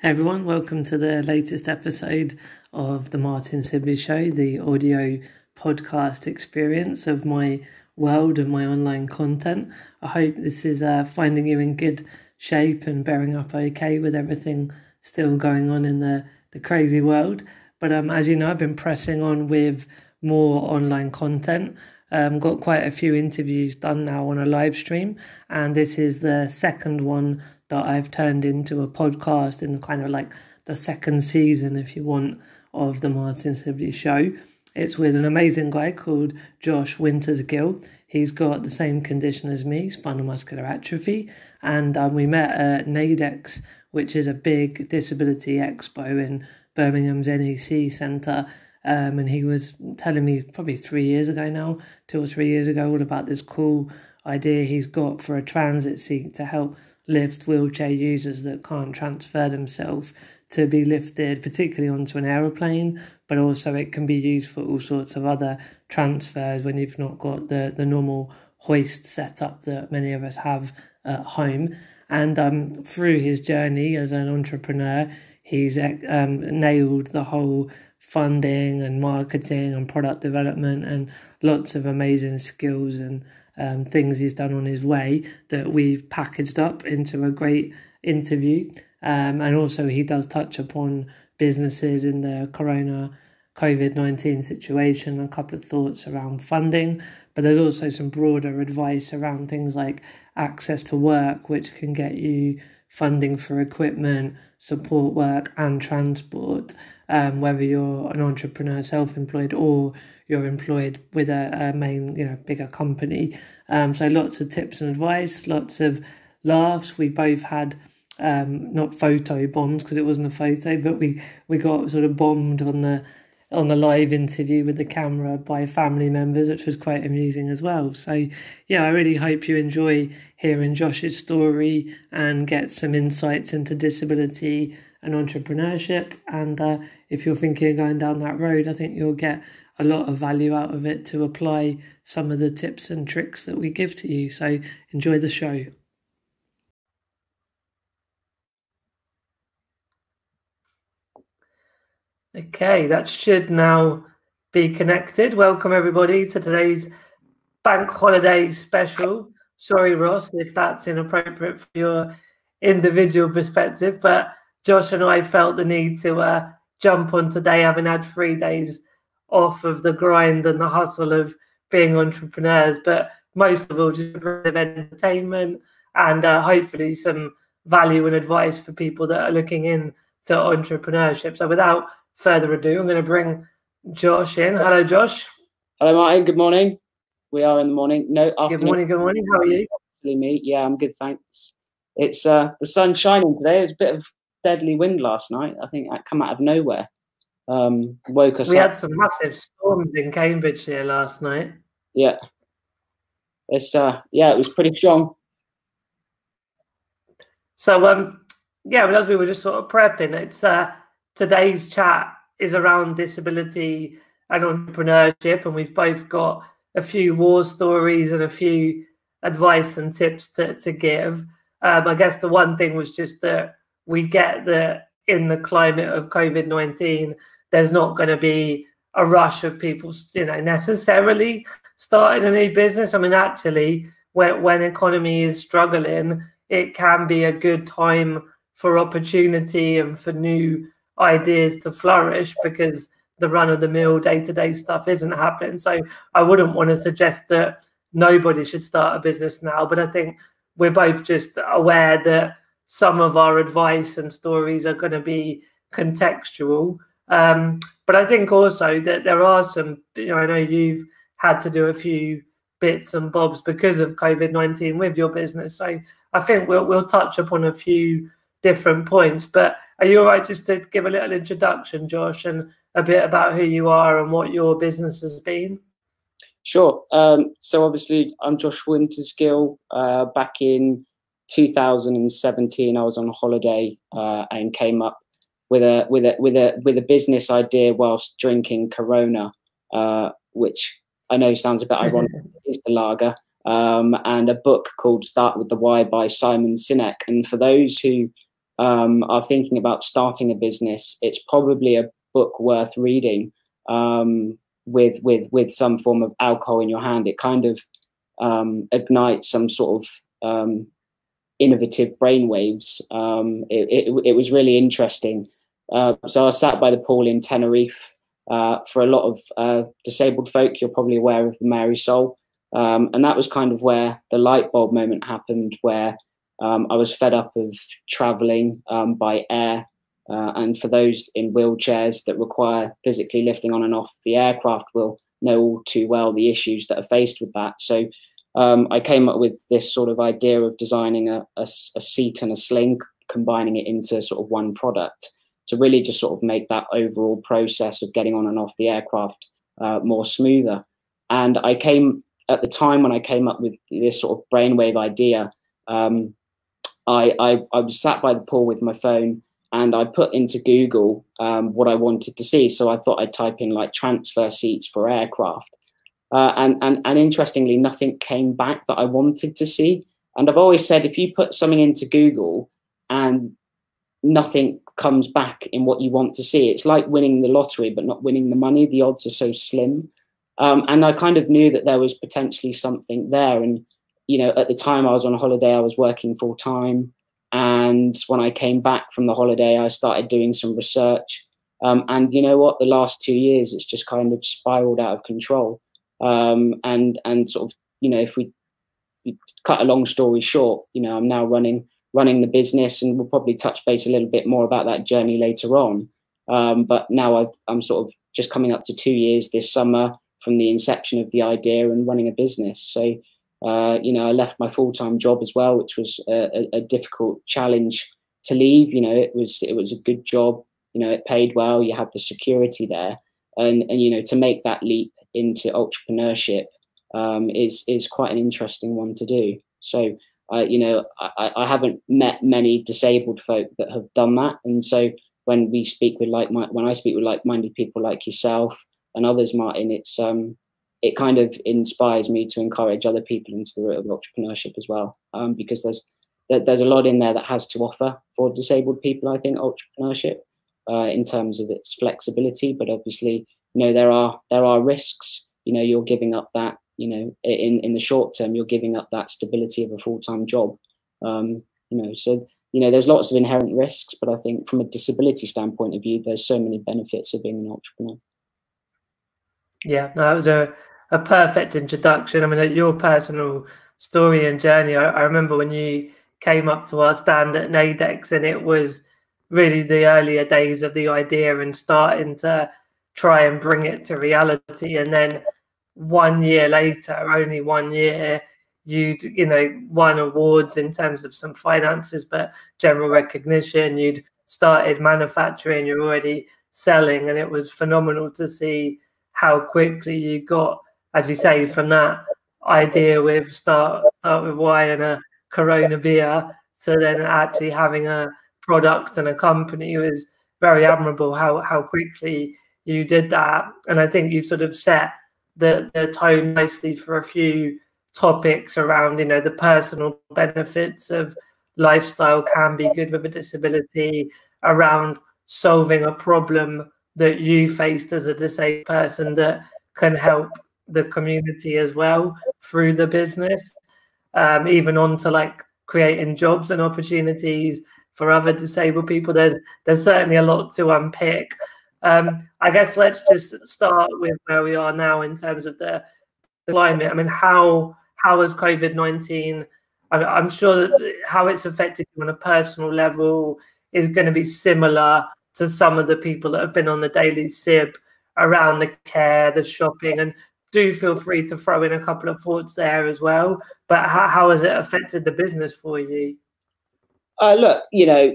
Hey everyone, welcome to the latest episode of the Martin Sibley Show, the audio podcast experience of my world and my online content. I hope this is uh, finding you in good shape and bearing up okay with everything still going on in the, the crazy world. But um, as you know, I've been pressing on with more online content. Um, got quite a few interviews done now on a live stream, and this is the second one that I've turned into a podcast in the kind of like the second season, if you want, of the Martin Sibley Show. It's with an amazing guy called Josh Wintersgill. He's got the same condition as me, spinal muscular atrophy, and um, we met at Naidex, which is a big disability expo in Birmingham's NEC Centre. Um, and he was telling me probably three years ago now, two or three years ago, all about this cool idea he's got for a transit seat to help lift wheelchair users that can't transfer themselves to be lifted, particularly onto an aeroplane, but also it can be used for all sorts of other transfers when you've not got the, the normal hoist setup that many of us have at home. And um, through his journey as an entrepreneur, he's um, nailed the whole funding and marketing and product development and lots of amazing skills and um, things he's done on his way that we've packaged up into a great interview. Um, and also, he does touch upon businesses in the corona COVID 19 situation, a couple of thoughts around funding, but there's also some broader advice around things like access to work, which can get you funding for equipment, support work, and transport, um, whether you're an entrepreneur, self employed, or you're employed with a, a main, you know, bigger company. Um, so lots of tips and advice, lots of laughs. We both had um, not photo bombs because it wasn't a photo, but we we got sort of bombed on the on the live interview with the camera by family members, which was quite amusing as well. So yeah, I really hope you enjoy hearing Josh's story and get some insights into disability and entrepreneurship. And uh, if you're thinking of going down that road, I think you'll get a lot of value out of it to apply some of the tips and tricks that we give to you. So enjoy the show. Okay, that should now be connected. Welcome, everybody, to today's bank holiday special. Sorry, Ross, if that's inappropriate for your individual perspective, but Josh and I felt the need to uh, jump on today, having had three days off of the grind and the hustle of being entrepreneurs, but most of all, just a bit of entertainment and uh, hopefully some value and advice for people that are looking in to entrepreneurship. So, without further ado, I'm going to bring Josh in. Hello, Josh. Hello, Martin. Good morning. We are in the morning. No, afternoon. Good morning. Good morning. How are you? Me. Yeah, I'm good. Thanks. It's uh, the sun shining today. It was a bit of deadly wind last night. I think that come out of nowhere um, woke us we up. had some massive storms in Cambridge here last night. Yeah. It's uh yeah, it was pretty strong. So um yeah, as we were just sort of prepping, it's uh today's chat is around disability and entrepreneurship, and we've both got a few war stories and a few advice and tips to, to give. Um, I guess the one thing was just that we get that in the climate of COVID 19, there's not going to be a rush of people, you know, necessarily starting a new business. I mean, actually, when when economy is struggling, it can be a good time for opportunity and for new ideas to flourish because the run of the mill day to day stuff isn't happening. So I wouldn't want to suggest that nobody should start a business now, but I think we're both just aware that some of our advice and stories are going to be contextual um, but I think also that there are some, you know, I know you've had to do a few bits and bobs because of COVID 19 with your business. So I think we'll, we'll touch upon a few different points. But are you all right just to give a little introduction, Josh, and a bit about who you are and what your business has been? Sure. Um, so obviously, I'm Josh Wintersgill. Uh, back in 2017, I was on holiday uh, and came up with a with a with a with a business idea whilst drinking Corona, uh, which I know sounds a bit ironic. is the lager, um, and a book called Start with the Why by Simon Sinek. And for those who um, are thinking about starting a business, it's probably a book worth reading um, with with with some form of alcohol in your hand. It kind of um, ignites some sort of um, innovative brainwaves. Um, it, it, it, was really interesting. Uh, so I sat by the pool in Tenerife. Uh, for a lot of uh, disabled folk, you're probably aware of the Mar y Sol. Um, and that was kind of where the light bulb moment happened, where um, I was fed up of traveling um, by air. Uh, and for those in wheelchairs that require physically lifting on and off the aircraft, will know all too well the issues that are faced with that. So um, I came up with this sort of idea of designing a, a, a, seat and a sling, combining it into sort of one product to really just sort of make that overall process of getting on and off the aircraft uh, more smoother. And I came at the time when I came up with this sort of brainwave idea, um, I, I, I, was sat by the pool with my phone and I put into Google um, what I wanted to see. So I thought I'd type in like transfer seats for aircraft. Uh, and, and, and interestingly, nothing came back that I wanted to see. And I've always said if you put something into Google and nothing comes back in what you want to see, it's like winning the lottery, but not winning the money. The odds are so slim. Um, and I kind of knew that there was potentially something there. And you know, at the time I was on a holiday, I was working full time. And when I came back from the holiday, I started doing some research. Um, and you know what? The last two years, it's just kind of spiraled out of control. Um, and and sort of, you know, if we, we cut a long story short, you know, I'm now running running the business, and we'll probably touch base a little bit more about that journey later on. Um, but now i am sort of just coming up to two years this summer from the inception of the idea and running a business. So uh, you know, I left my full time job as well, which was a, a, difficult challenge to leave. You know, it was it was a good job. You know, it paid well. You had the security there, and and you know, to make that leap into entrepreneurship um, is is quite an interesting one to do. So, uh, you know, I, I haven't met many disabled folk that have done that, and so when we speak with like when I speak with like minded people like yourself and others, Martin, it's um it kind of inspires me to encourage other people into the route of entrepreneurship as well, um, because there's there's a lot in there that has to offer for disabled people. I think entrepreneurship uh, in terms of its flexibility, but obviously, you know, there are there are risks. You know, you're giving up that. You know, in in the short term, you're giving up that stability of a full time job. Um, you know, so you know, there's lots of inherent risks, but I think from a disability standpoint of view, there's so many benefits of being an entrepreneur. Yeah, that was a a perfect introduction. I mean, your personal story and journey. I, I, remember when you came up to our stand at Naidex, and it was really the earlier days of the idea and starting to try and bring it to reality. And then one year later, only one year, you'd you know won awards in terms of some finances, but general recognition. You'd started manufacturing. You're already selling, and it was phenomenal to see how quickly you got as you say, from that idea with start start with why and a Corona beer, so then actually having a product and a company was very admirable. How how quickly you did that, and I think you sort of set the the tone nicely for a few topics around you know the personal benefits of lifestyle can be good with a disability around solving a problem that you faced as a disabled person that can help the community as well through the business, um, even on to like creating jobs and opportunities for other disabled people. There's there's certainly a lot to unpick. Um, I guess let's just start with where we are now in terms of the, the climate. I mean, how how has COVID nineteen? I'm sure that how it's affected you on a personal level is going to be similar to some of the people that have been on the daily sib around the care, the shopping, and do feel free to throw in a couple of thoughts there as well. But how, how has it affected the business for you? Uh, look, you know,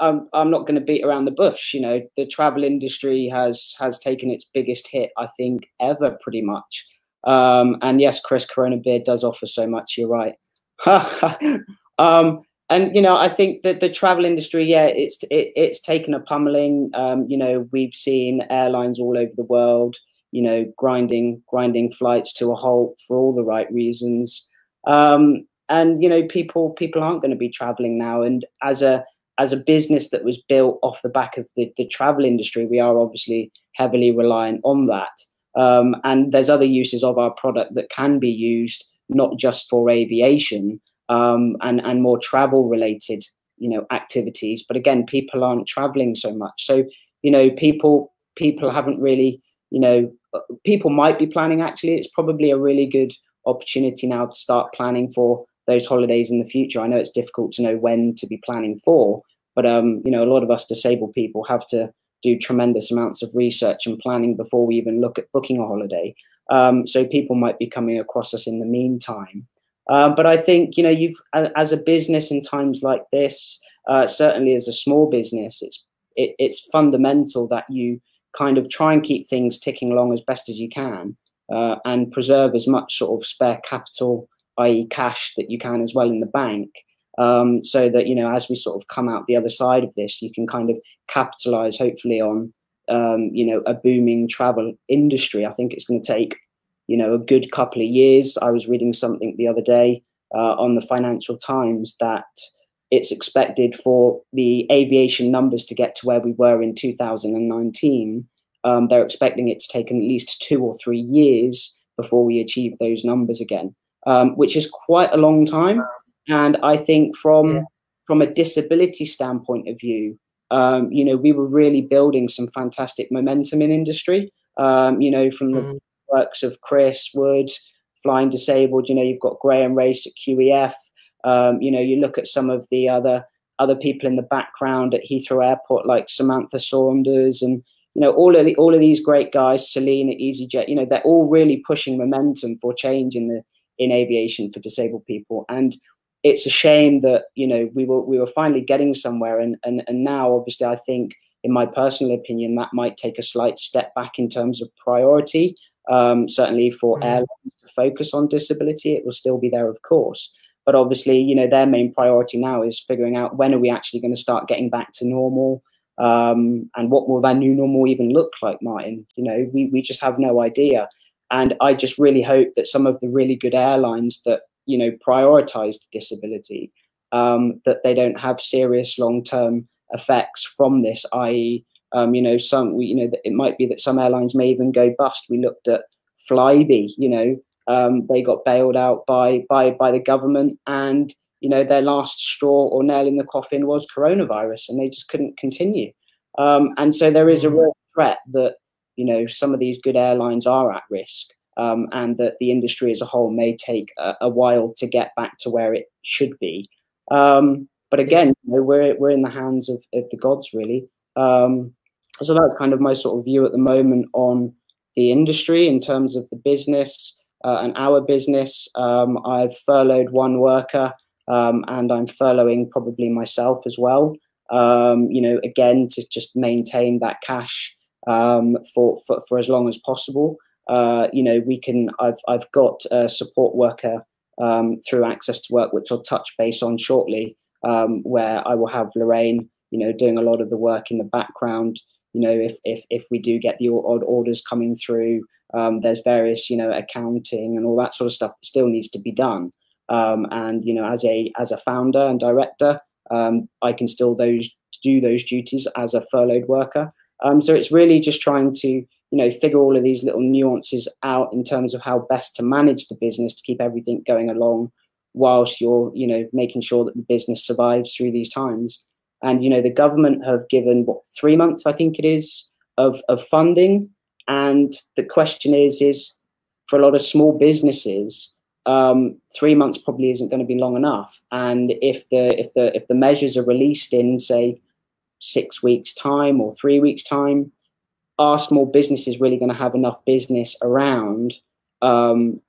I'm I'm not going to beat around the bush. You know, the travel industry has has taken its biggest hit, I think, ever, pretty much. Um, and yes, Chris Corona Beer does offer so much. You're right. um, and you know, I think that the travel industry, yeah, it's it, it's taken a pummeling. Um, you know, we've seen airlines all over the world you know, grinding grinding flights to a halt for all the right reasons. Um, and you know, people people aren't going to be traveling now. And as a as a business that was built off the back of the, the travel industry, we are obviously heavily reliant on that. Um, and there's other uses of our product that can be used not just for aviation um, and and more travel related you know activities. But again, people aren't traveling so much, so you know people people haven't really you know people might be planning. Actually, it's probably a really good opportunity now to start planning for those holidays in the future. I know it's difficult to know when to be planning for, but um, you know, a lot of us disabled people have to do tremendous amounts of research and planning before we even look at booking a holiday. Um, so people might be coming across us in the meantime. Uh, but I think you know, you've as a business in times like this, uh, certainly as a small business, it's it, it's fundamental that you kind of try and keep things ticking along as best as you can uh, and preserve as much sort of spare capital, i.e., cash, that you can as well in the bank. Um, so that you know, as we sort of come out the other side of this, you can kind of capitalize, hopefully, on um, you know a booming travel industry. I think it's going to take you know a good couple of years. I was reading something the other day uh, on the Financial Times that it's expected for the aviation numbers to get to where we were in 2019 um, they're expecting it to take at least two or three years before we achieve those numbers again, um, which is quite a long time. And I think from yeah. from a disability standpoint of view, um, you know, we were really building some fantastic momentum in industry. Um, you know, from the mm. works of Chris Woods, Flying Disabled. You know, you've got Graham Race at QEF. Um, you know, you look at some of the other other people in the background at Heathrow Airport, like Samantha Saunders and you know, all of the all of these great guys, Celine at EasyJet, you know, they're all really pushing momentum for change in the in aviation for disabled people. And it's a shame that, you know, we were we were finally getting somewhere and and, and now obviously I think in my personal opinion that might take a slight step back in terms of priority. Um, certainly for mm. airlines to focus on disability, it will still be there, of course. But obviously, you know, their main priority now is figuring out when are we actually going to start getting back to normal um, and what will that new normal even look like, Martin? You know, we, we just have no idea. And I just really hope that some of the really good airlines that, you know, prioritize disability, um, that they don't have serious long-term effects from this, i.e., um, you know, some, you know, it might be that some airlines may even go bust. We looked at Flybe, you know, um, they got bailed out by, by, by the government and you know, their last straw or nail in the coffin was coronavirus, and they just couldn't continue. Um, and so there is a real threat that you know some of these good airlines are at risk, um, and that the industry as a whole may take a, a while to get back to where it should be. Um, but again, you know, we're we're in the hands of, of the gods, really. Um, so that's kind of my sort of view at the moment on the industry in terms of the business uh, and our business. Um, I've furloughed one worker um, and I'm furloughing probably myself as well. Um, you know, again to just maintain that cash um, for, for for as long as possible. Uh, you know, we can. I've I've got a support worker um, through Access to Work, which I'll touch base on shortly, um, where I will have Lorraine, you know, doing a lot of the work in the background. You know, if if if we do get the odd orders coming through, um, there's various you know accounting and all that sort of stuff that still needs to be done. Um, and you know, as a as a founder and director, um, I can still those do those duties as a furloughed worker. Um, so it's really just trying to you know figure all of these little nuances out in terms of how best to manage the business to keep everything going along whilst you're you know making sure that the business survives through these times and you know the government have given what three months i think it is of of funding and the question is is for a lot of small businesses um, three months probably isn't going to be long enough. And if the if the if the measures are released in say six weeks time or three weeks time, are small businesses really going to have enough business around um,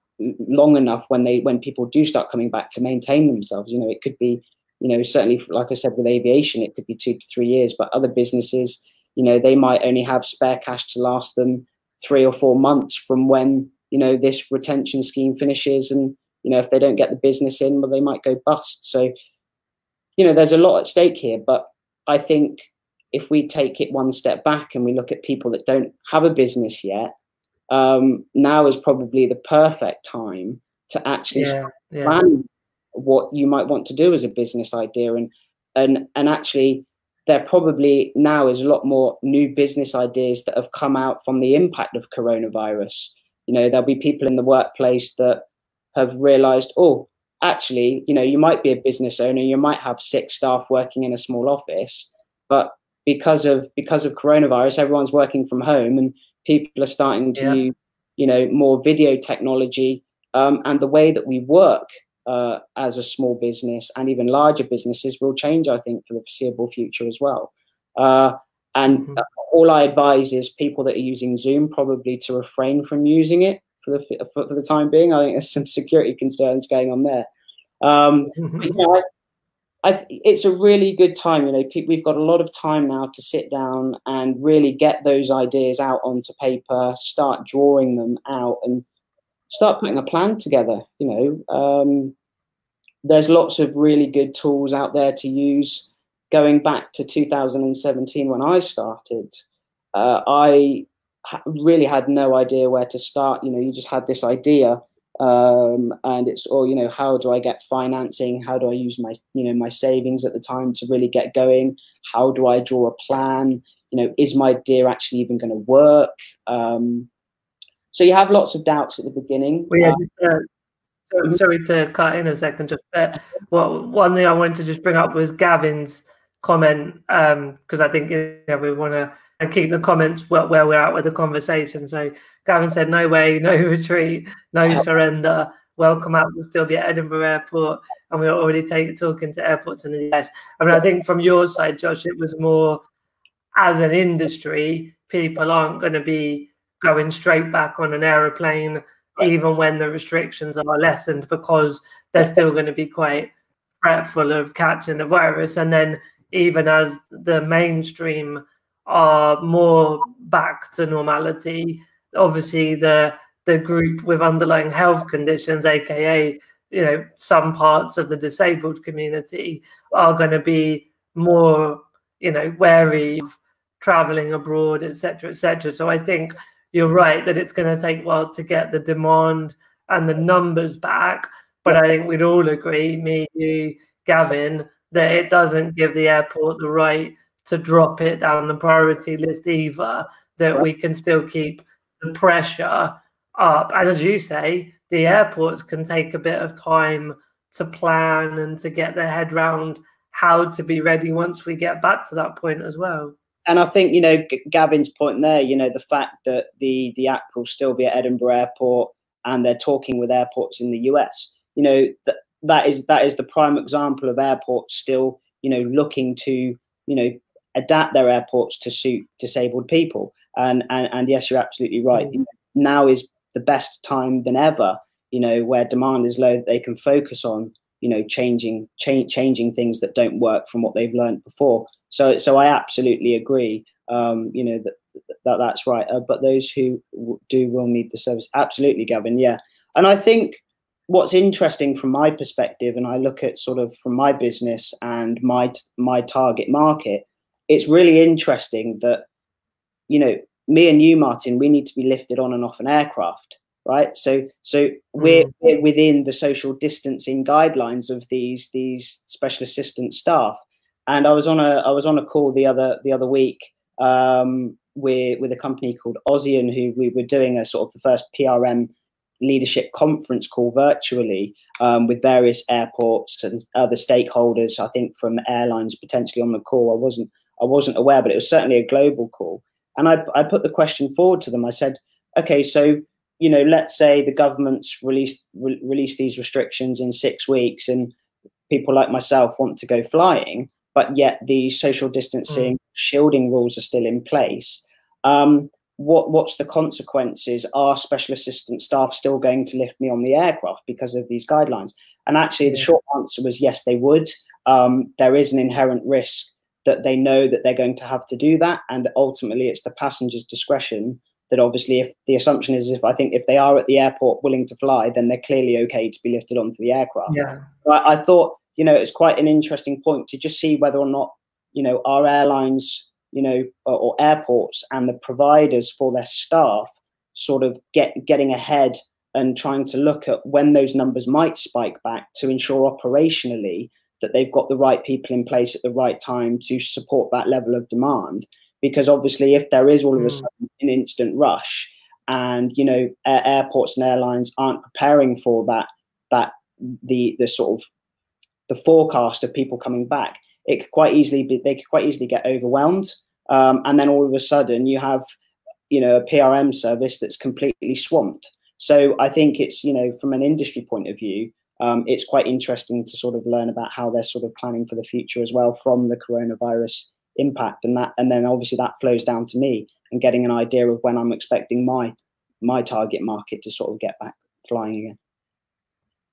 long enough when they when people do start coming back to maintain themselves? You know, it could be you know certainly like I said with aviation, it could be two to three years, but other businesses, you know, they might only have spare cash to last them three or four months from when you know this retention scheme finishes and you know if they don't get the business in well they might go bust so you know there's a lot at stake here but i think if we take it one step back and we look at people that don't have a business yet um, now is probably the perfect time to actually yeah, yeah. plan what you might want to do as a business idea and and and actually there probably now is a lot more new business ideas that have come out from the impact of coronavirus. You know, there'll be people in the workplace that have realized, oh, actually, you know, you might be a business owner, you might have six staff working in a small office, but because of because of coronavirus, everyone's working from home and people are starting to yeah. use, you know, more video technology. Um, and the way that we work uh, as a small business and even larger businesses will change, I think, for the foreseeable future as well. Uh, and mm-hmm. all I advise is people that are using Zoom probably to refrain from using it for the for, for the time being. I think there's some security concerns going on there. Um, mm-hmm. you know, I, I, it's a really good time. You know, we've got a lot of time now to sit down and really get those ideas out onto paper, start drawing them out, and start putting a plan together. You know, um, there's lots of really good tools out there to use. Going back to 2017 when I started, uh, I ha- really had no idea where to start. You know, you just had this idea, um, and it's all you know, how do I get financing? How do I use my you know my savings at the time to really get going? How do I draw a plan? You know, is my idea actually even going to work? Um, so you have lots of doubts at the beginning. Well, yeah, um, just, uh, sorry, sorry to cut in a second. Just uh, well, one thing I wanted to just bring up was Gavin's comment because um, I think you know, we want to keep the comments where, where, we're at with the conversation. So Gavin said, "No way, no retreat, no surrender. Welcome out. We'll still be at Edinburgh Airport, and we're already take, talking to airports in the US." I mean, I think from your side, Josh, it was more as an industry, people aren't going to be going straight back on an aeroplane, even when the restrictions are lessened, because they're still going to be quite fretful of catching the virus. And then, even as the mainstream are more back to normality, obviously the the group with underlying health conditions, aka you know some parts of the disabled community, are going to be more you know wary of traveling abroad, etc., etc. So I think you're right that it's going to take a while to get the demand and the numbers back. But I think we'd all agree, me, you, Gavin, that it doesn't give the airport the right to drop it down the priority list either, that we can still keep the pressure up. And as you say, the airports can take a bit of time to plan and to get their head round how to be ready once we get back to that point as well and I think you know Gavin's point there. You know the fact that the the app will still be at Edinburgh Airport, and they're talking with airports in the US. You know that that is that is the prime example of airports still you know looking to you know adapt their airports to suit disabled people. And and and yes, you're absolutely right. Mm-hmm. Now is the best time than ever. You know where demand is low, they can focus on you know changing cha- changing things that don't work from what they've learned before so so i absolutely agree um, you know that, that that's right. Uh, but those who w- do will need the service. Absolutely gavin yeah. And i think what's interesting from my perspective and i look at sort of from my business and my my target market it's really interesting that you know me and you martin we need to be lifted on and off an aircraft right? So so we're, mm. we're, within the social distancing guidelines of these these special assistant staff and i was on a i was on a call the other the other week um, with with a company called Ozian, who we were doing a sort of the first prm leadership conference call virtually um, with various airports and other stakeholders i think from airlines potentially on the call. I wasn't i wasn't aware but it was certainly a global call. And i, I put the question forward to them. I said okay so you know, let's say the government's released re- release these restrictions in six weeks, and people like myself want to go flying, but yet the social distancing, mm. shielding rules are still in place. Um, what what's the consequences? Are special assistant staff still going to lift me on the aircraft because of these guidelines? And actually, the short answer was yes, they would. Um, there is an inherent risk that they know that they're going to have to do that, and ultimately, it's the passenger's discretion that obviously if the assumption is if I think if they are at the airport willing to fly, then they're clearly okay to be lifted onto the aircraft. Yeah. I, I thought, you know, it's quite an interesting point to just see whether or not, you know, our airlines, you know, or, or airports and the providers for their staff sort of get getting ahead and trying to look at when those numbers might spike back to ensure operationally that they've got the right people in place at the right time to support that level of demand. Because obviously, if there is all of a mm. sudden an instant rush, and you know airports and airlines aren't preparing for that, that the the sort of the forecast of people coming back, it could quite easily be they could quite easily get overwhelmed, um, and then all of a sudden you have you know a PRM service that's completely swamped. So I think it's you know from an industry point of view, um, it's quite interesting to sort of learn about how they're sort of planning for the future as well from the coronavirus impact and that and then obviously that flows down to me and getting an idea of when I'm expecting my my target market to sort of get back flying again.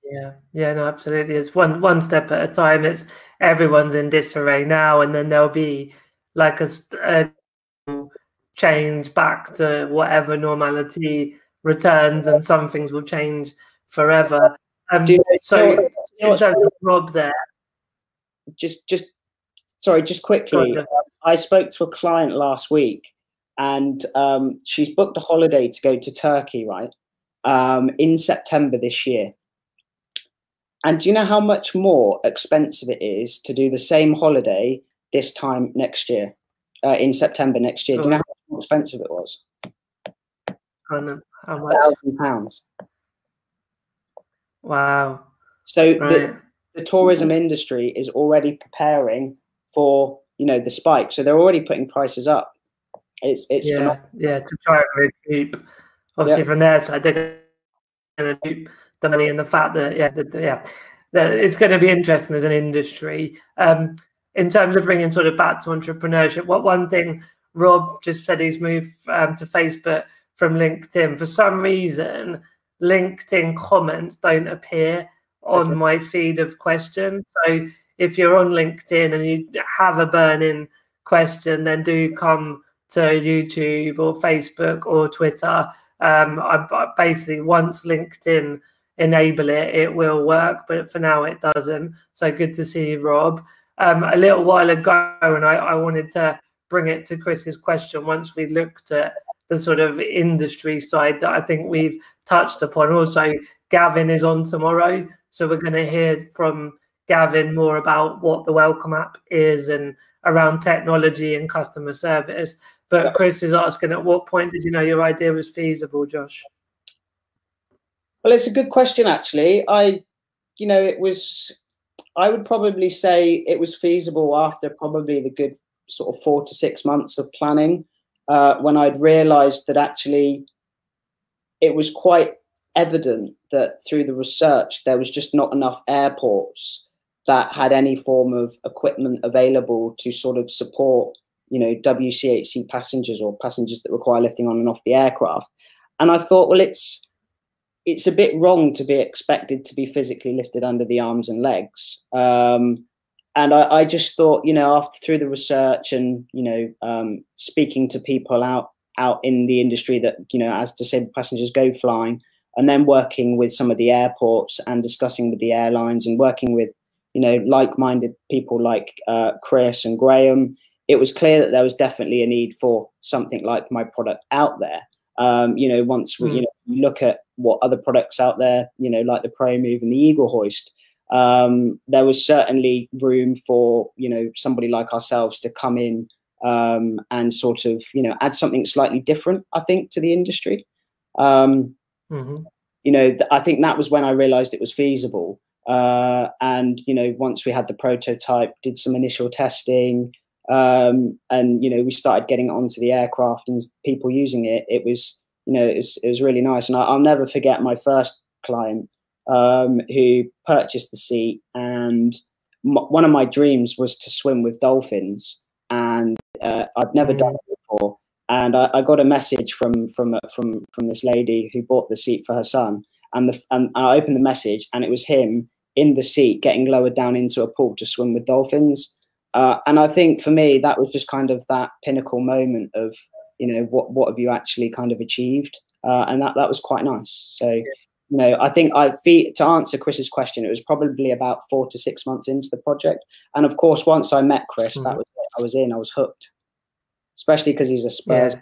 Yeah, yeah, no, absolutely. It's one one step at a time. It's everyone's in disarray now, and then there'll be like a, a change back to whatever normality returns, and some things will change forever. Um, you know, so, you know, in terms of Rob, there, just just sorry, just quickly, I spoke to a client last week, and um, she's booked a holiday to go to Turkey, right, um, in September this year. And do you know how much more expensive it is to do the same holiday this time next year, uh, in September next year? Do you know how much expensive it was? I know. How much? Thousand pounds. Wow. So right. the, the tourism industry is already preparing for you know the spike, so they're already putting prices up. It's it's yeah yeah to try and recoup. Obviously, from their side, they're going to recoup the money and the fact that yeah the, yeah that it's going to be interesting as an industry. Um, in terms of bringing sort of back to entrepreneurship, what one thing Rob just said he's moved um, to Facebook from LinkedIn. For some reason, LinkedIn comments don't appear on okay. my feed of questions. So if you're on LinkedIn and you have a burning question, then do come to YouTube or Facebook or Twitter. Um, I, I basically once LinkedIn enable it, it will work, but for now it doesn't. So good to see you, Rob. Um, a little while ago, and I, I wanted to bring it to Chris's question once we looked at the sort of industry side that I think we've touched upon. Also, Gavin is on tomorrow, so we're going to hear from Gavin more about what the Welcome app is and around technology and customer service. But Chris is asking, at what point did you know your idea was feasible, Josh? Well, it's a good question, actually. I, you know, it was, I would probably say it was feasible after probably the good sort of four to six months of planning uh, when I'd realized that actually it was quite evident that through the research there was just not enough airports that had any form of equipment available to sort of support you know WCHC passengers or passengers that require lifting on and off the aircraft and I thought well it's it's a bit wrong to be expected to be physically lifted under the arms and legs um, and I, I, just thought, you know, after through the research and you know, um, speaking to people out out in the industry that you know, as disabled passengers go flying, and then working with some of the airports and discussing with the airlines and working with you know like-minded people like uh, Chris and Graham, it was clear that there was definitely a need for something like my product out there. Um, you know, once we mm. you know look at what other products out there, you know, like the Pro Move and the Eagle Hoist um, there was certainly room for you know somebody like ourselves to come in um, and sort of you know add something slightly different. I think to the industry. Um, mm-hmm. You know, th- I think that was when I realised it was feasible. Uh, and you know, once we had the prototype, did some initial testing, um, and you know, we started getting it onto the aircraft and people using it. It was you know, it was, it was really nice. And I, I'll never forget my first client um, who purchased the seat, and m- one of my dreams was to swim with dolphins, and uh, I'd never done it before. And I, I, got a message from from uh, from from this lady who bought the seat for her son, and the and I opened the message, and it was him in the seat getting lowered down into a pool to swim with dolphins. Uh, and I think for me that was just kind of that pinnacle moment of you know what what have you actually kind of achieved, uh, and that that was quite nice. So you know, I think I feel to answer Chris's question, it was probably about four to six months into the project, and of course, once I met Chris, mm-hmm. that was it. I was in, I was hooked, especially because he's a Spurs.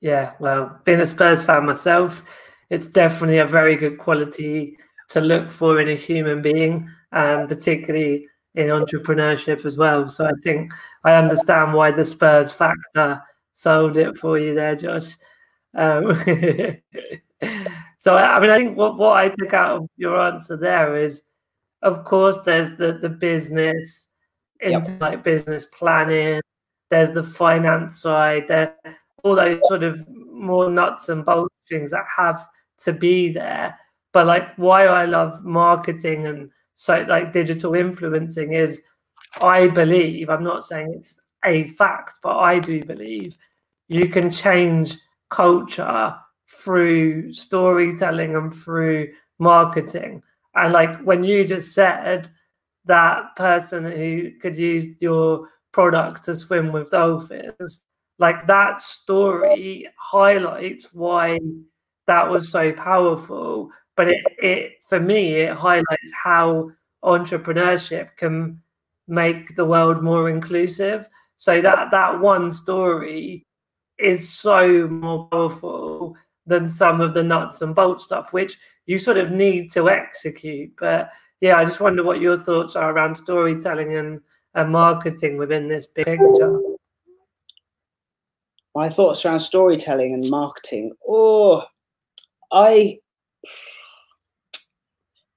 Yeah. yeah, well, being a Spurs fan myself, it's definitely a very good quality to look for in a human being. um, particularly in entrepreneurship as well. So I think I understand why the Spurs factor sold it for you there, Josh. Um, so I mean, I think what, what I took out of your answer there is, of course, there's the the business into yep. like business planning. There's the finance side. There, all those sort of more nuts and bolts things that have to be there. But like, why I love marketing and so like digital influencing is, I believe I'm not saying it's a fact, but I do believe you can change culture through storytelling and through marketing. And like when you just said that person who could use your product to swim with dolphins, like that story highlights why that was so powerful. But it, it for me, it highlights how entrepreneurship can make the world more inclusive. So that that one story is so more powerful than some of the nuts and bolts stuff, which you sort of need to execute. But yeah, I just wonder what your thoughts are around storytelling and, and marketing within this big picture. My thoughts around storytelling and marketing. Oh, I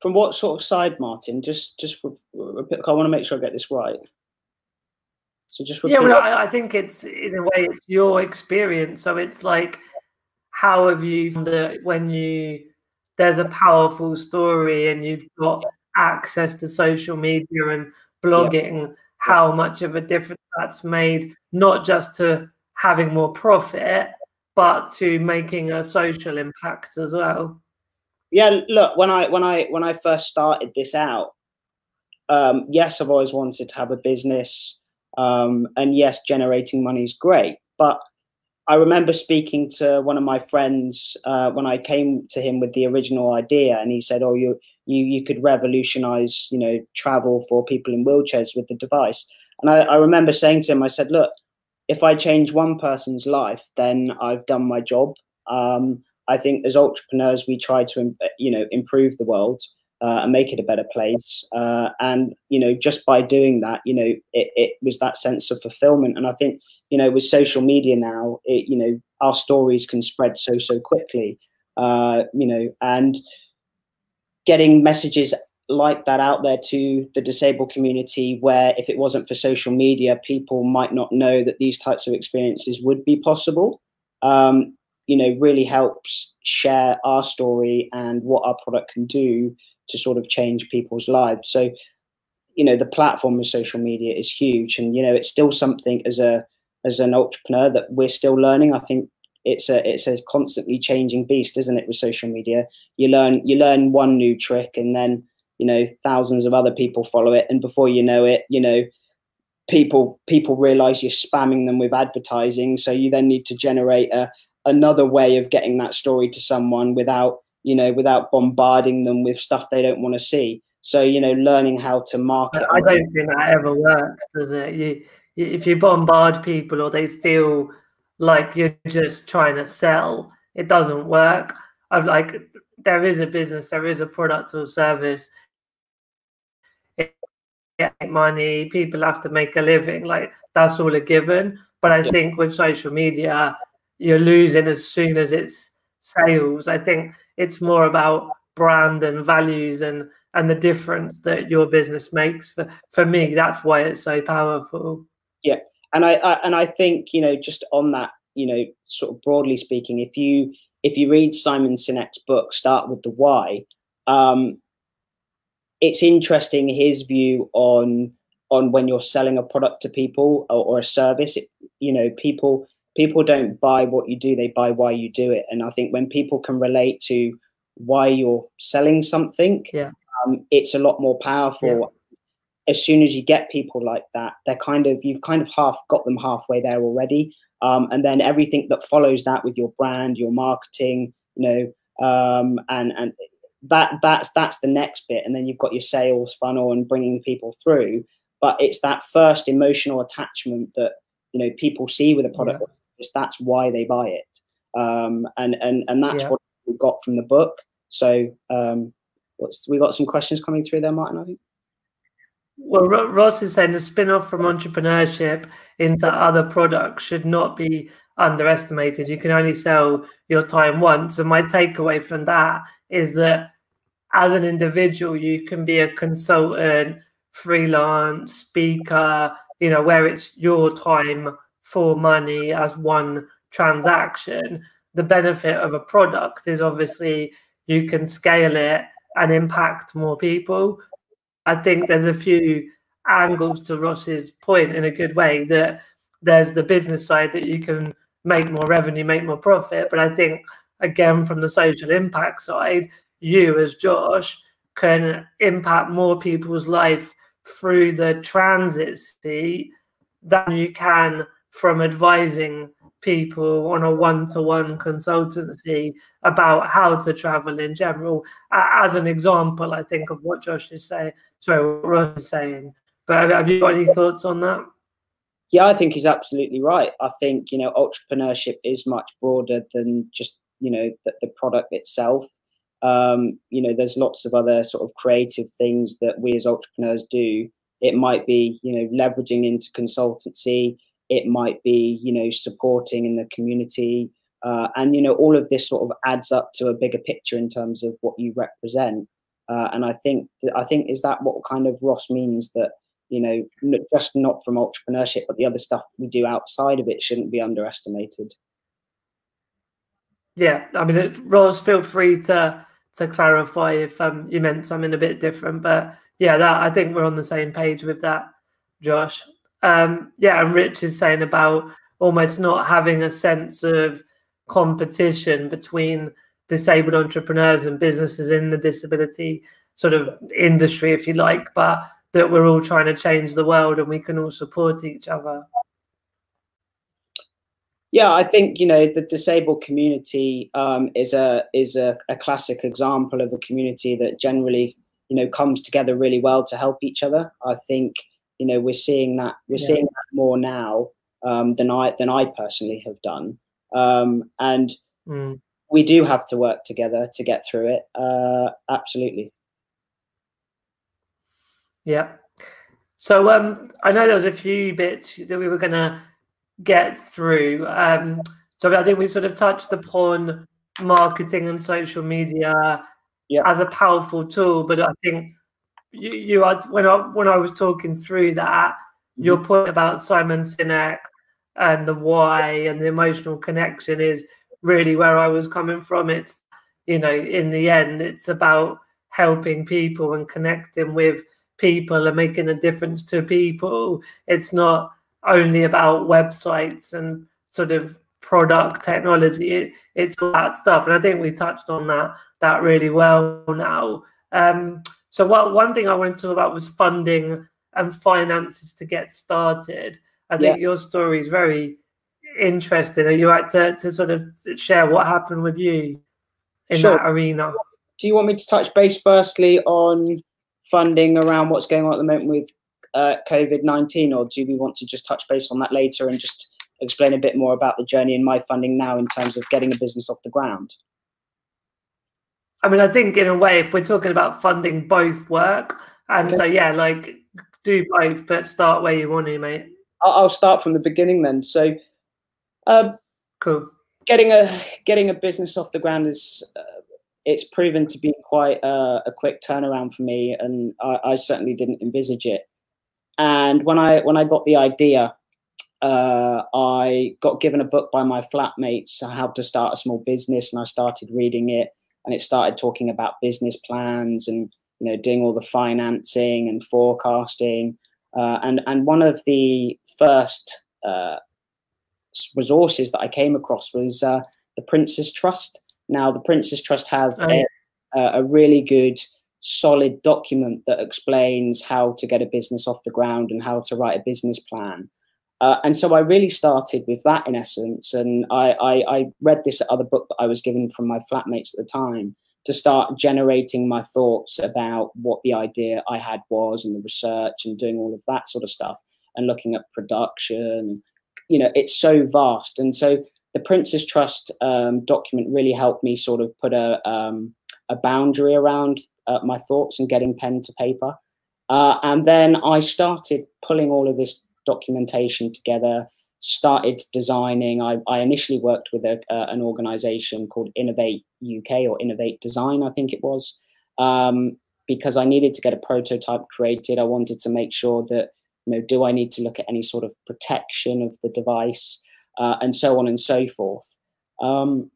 from what sort of side, Martin? Just, just I want to make sure I get this right. So just yeah, well, I, I, think it's in a way it's your experience. So it's like, how have you found when you there's a powerful story and you've got access to social media and blogging, yeah. how much of a difference that's made, not just to having more profit, but to making a social impact as well. Yeah, look, when I when I when I first started this out, um, yes, I've always wanted to have a business, um, and yes, generating money is great. But I remember speaking to one of my friends uh, when I came to him with the original idea, and he said, "Oh, you you you could revolutionize, you know, travel for people in wheelchairs with the device." And I, I remember saying to him, I said, "Look, if I change one person's life, then I've done my job. Um, I think as entrepreneurs, we try to, you know, improve the world uh, and make it a better place. Uh, and you know, just by doing that, you know, it, it was that sense of fulfillment. And I think, you know, with social media now, it, you know, our stories can spread so so quickly. Uh, you know, and getting messages like that out there to the disabled community where if it wasn't for social media people might not know that these types of experiences would be possible um, you know really helps share our story and what our product can do to sort of change people's lives. So you know the platform of social media is huge and you know it's still something as a as an entrepreneur that we're still learning. I think it's a it's a constantly changing beast isn't it with social media? You learn you learn one new trick and then you know thousands of other people follow it and before you know it you know people people realize you're spamming them with advertising. So you then need to generate a another way of getting that story to someone without you know without bombarding them with stuff they don't want to see so you know learning how to market i don't think that ever works does it you if you bombard people or they feel like you're just trying to sell it doesn't work i've like there is a business there is a product or service get money, people have to make a living. Like that's all a given. But I yeah. think with social media, you're losing as soon as it's sales. I think it's more about brand and values and and the difference that your business makes. For for me, that's why it's so powerful. Yeah, and I, I and I think you know just on that, you know, sort of broadly speaking, if you if you read Simon Sinek's book, start with the why. Um, it's interesting his view on on when you're selling a product to people or, or a service. It, you know, people people don't buy what you do; they buy why you do it. And I think when people can relate to why you're selling something, yeah. um, it's a lot more powerful. Yeah. As soon as you get people like that, they're kind of you've kind of half got them halfway there already. Um, and then everything that follows that with your brand, your marketing, you know, um, and and that that's that's the next bit and then you've got your sales funnel and bringing people through but it's that first emotional attachment that you know people see with a product yeah. That's why they buy it um, and and and that's yeah. what we got from the book so um, what's we got some questions coming through there martin i think Well, Ross is saying the spin off from entrepreneurship into other products should not be underestimated. You can only sell your time once. And my takeaway from that is that as an individual, you can be a consultant, freelance, speaker, you know, where it's your time for money as one transaction. The benefit of a product is obviously you can scale it and impact more people. I think there's a few angles to Ross's point in a good way that there's the business side that you can make more revenue, make more profit. But I think again from the social impact side, you as Josh can impact more people's life through the transit seat than you can from advising people on a one-to-one consultancy about how to travel in general. As an example i think of what josh is saying sorry what ross is saying. But have you got any thoughts on that? Yeah i think he's absolutely right. I think you know entrepreneurship is much broader than just you know the, the product itself. Um, you know there's lots of other sort of creative things that we as entrepreneurs do. It might be you know leveraging into consultancy it might be you know supporting in the community uh, and you know all of this sort of adds up to a bigger picture in terms of what you represent. Uh, and i think i think is that what kind of ross means that you know just not from entrepreneurship but the other stuff we do outside of it shouldn't be underestimated. Yeah i mean ross feel free to to clarify if um, you meant something a bit different but yeah that i think we're on the same page with that josh um, yeah, and Rich is saying about almost not having a sense of competition between disabled entrepreneurs and businesses in the disability sort of industry, if you like, but that we're all trying to change the world and we can all support each other. Yeah, I think you know the disabled community um, is a is a, a classic example of a community that generally you know comes together really well to help each other. I think you know we're seeing that we're yeah. seeing that more now um, than I than I personally have done, um, and mm. we do have to work together to get through it. Uh, absolutely. Yeah. So um, I know there was a few bits that we were going to get through. Um, so I think we sort of touched upon marketing and social media yeah. as a powerful tool, but I think you, you are when I when I was talking through that, mm-hmm. your point about Simon Sinek and the why and the emotional connection is really where I was coming from. It's you know, in the end, it's about helping people and connecting with people and making a difference to people. It's not only about websites and sort of product technology. It, it's all that stuff, and I think we touched on that that really well now. Um, so what one thing I wanted to talk about was funding and finances to get started. I think yeah. your story is very interesting. Are you like to, to sort of share what happened with you in sure. that arena? Do you want me to touch base firstly on funding around what's going on at the moment with uh, COVID 19, or do we want to just touch base on that later and just explain a bit more about the journey in my funding now in terms of getting a business off the ground? I mean, I think in a way, if we're talking about funding, both work. And okay. so, yeah, like do both, but start where you want to, mate. I'll start from the beginning then. So, uh, cool. Getting a getting a business off the ground is uh, it's proven to be quite a, a quick turnaround for me, and I, I, certainly didn't envisage it. And when I when I got the idea, uh, I got given a book by my flatmates how to start a small business, and I started reading it and it started talking about business plans and you know doing all the financing and forecasting uh, and and one of the first uh, resources that I came across was uh, the Prince's Trust. Now the Prince's Trust have oh, a, a really good solid document that explains how to get a business off the ground and how to write a business plan. Uh, and so I really started with that in essence. And I, I, I, read this other book that I was given from my flatmates at the time to start generating my thoughts about what the idea I had was and the research and doing all of that sort of stuff and looking at production. You know, it's so vast. And so the Prince's Trust um, document really helped me sort of put a, um, a boundary around uh, my thoughts and getting pen to paper. Uh, and then I started pulling all of this documentation together, started designing. I, I initially worked with a, uh, an organization called Innovate UK or Innovate Design, I think it was, um, because I needed to get a prototype created. I wanted to make sure that, you know, do I need to look at any sort of protection of the device uh, and so on and so forth. Um,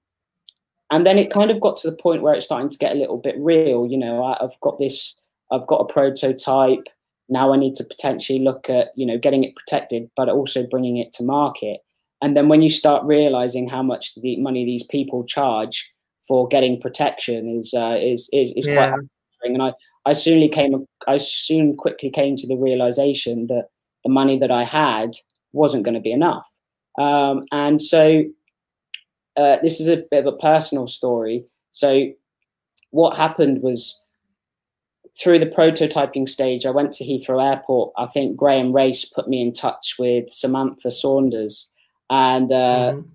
and then it kind of got to the point where it's starting to get a little bit real. You know, I, I've got this, I've got a prototype now i need to potentially look at you know getting it protected but also bringing it to market. And then when you start realizing how much the money these people charge for getting protection is uh, is is, is yeah. quite and i i soon came i soon quickly came to the realization that the money that i had wasn't going to be enough. Um, and so uh, this is a bit of a personal story. So what happened was through the prototyping stage, I went to Heathrow Airport. I think Graham Race put me in touch with Samantha Saunders, and uh, mm-hmm.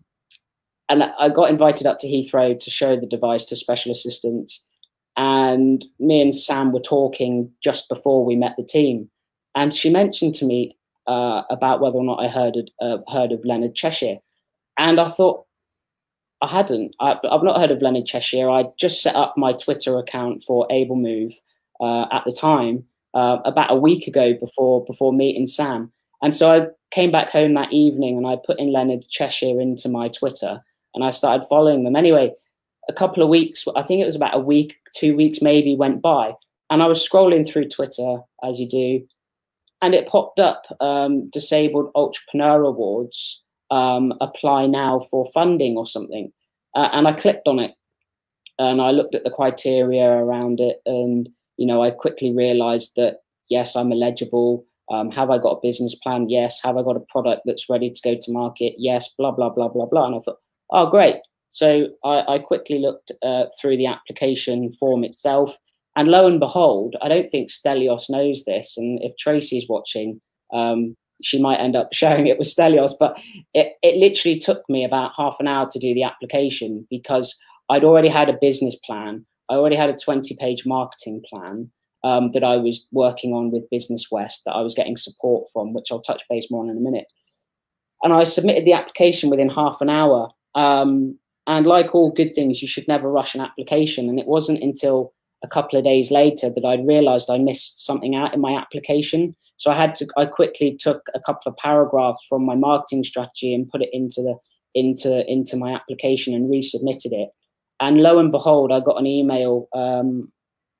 and I got invited up to Heathrow to show the device to special assistants. And me and Sam were talking just before we met the team, and she mentioned to me uh, about whether or not I heard uh, heard of Leonard Cheshire, and I thought I hadn't. I, have not heard of Leonard Cheshire. I just set up my Twitter account for AbleMove uh, at the time, uh, about a week ago before before meeting Sam. And so I came back home that evening and I put in Leonard Cheshire into my Twitter and I started following them. Anyway, a couple of weeks, I think it was about a week, two weeks maybe went by. And I was scrolling through Twitter as you do, and it popped up um, Disabled Entrepreneur Awards um, apply now for funding or something. Uh, and I clicked on it and I looked at the criteria around it and you know, I quickly realized that yes, I'm eligible. Um, have I got a business plan? Yes. Have I got a product that's ready to go to market? Yes. Blah blah blah blah blah. And I thought, oh great. So I, I quickly looked uh, through the application form itself, and lo and behold, I don't think Stelios knows this. And if Tracy's watching, um, she might end up sharing it with Stelios. But it, it literally took me about half an hour to do the application because I'd already had a business plan. I already had a 20 page marketing plan um, that I was working on with Business West that I was getting support from, which I'll touch base more on in a minute. And I submitted the application within half an hour. Um, and like all good things, you should never rush an application. And it wasn't until a couple of days later that I realized I missed something out in my application. So I had to, I quickly took a couple of paragraphs from my marketing strategy and put it into the, into, into my application and resubmitted it. And lo and behold, I got an email um,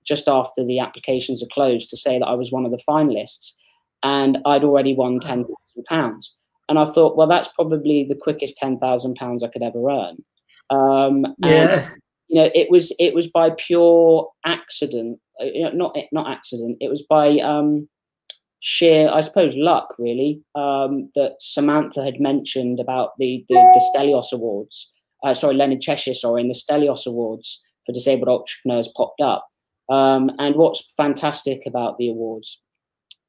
just after the applications are closed to say that I was one of the finalists and I'd already won £10,000. And I thought, well, that's probably the quickest £10,000 I could ever earn. Um, yeah. you know, it was it was by pure accident, uh, you know, not not accident. It was by um, sheer, I suppose, luck, really, um, that Samantha had mentioned about the the, the Stelios Awards, uh, sorry, Leonard Cheshire, sorry, in the Stelios Awards for disabled entrepreneurs popped up. Um, and what's fantastic about the awards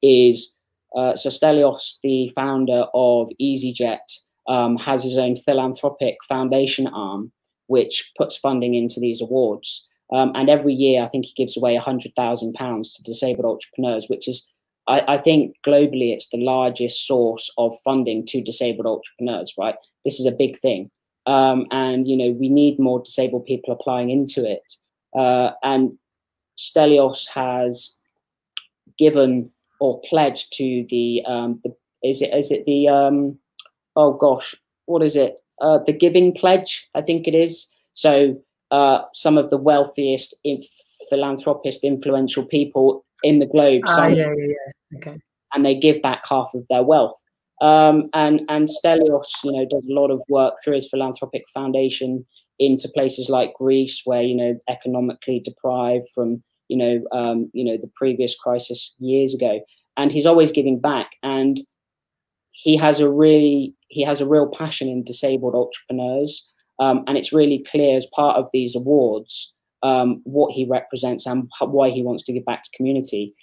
is uh, so Stelios, the founder of EasyJet, um, has his own philanthropic foundation arm, which puts funding into these awards. Um, and every year, I think he gives away £100,000 to disabled entrepreneurs, which is, I, I, think, globally, it's the largest source of funding to disabled entrepreneurs, right? This is a big thing um, and you know we need more disabled people applying into it. Uh, and Stelios has given or pledged to the, um, the is it is it the um, oh gosh what is it uh, the Giving Pledge I think it is. So uh, some of the wealthiest inf- philanthropist influential people in the globe. Ah, yeah, yeah, yeah. Okay. And they give back half of their wealth. Um, and and Stelios, you know, does a lot of work through his philanthropic foundation into places like Greece, where you know economically deprived from you know um, you know the previous crisis years ago, and he's always giving back. And he has a really he has a real passion in disabled entrepreneurs, um, and it's really clear as part of these awards um, what he represents and why he wants to give back to community.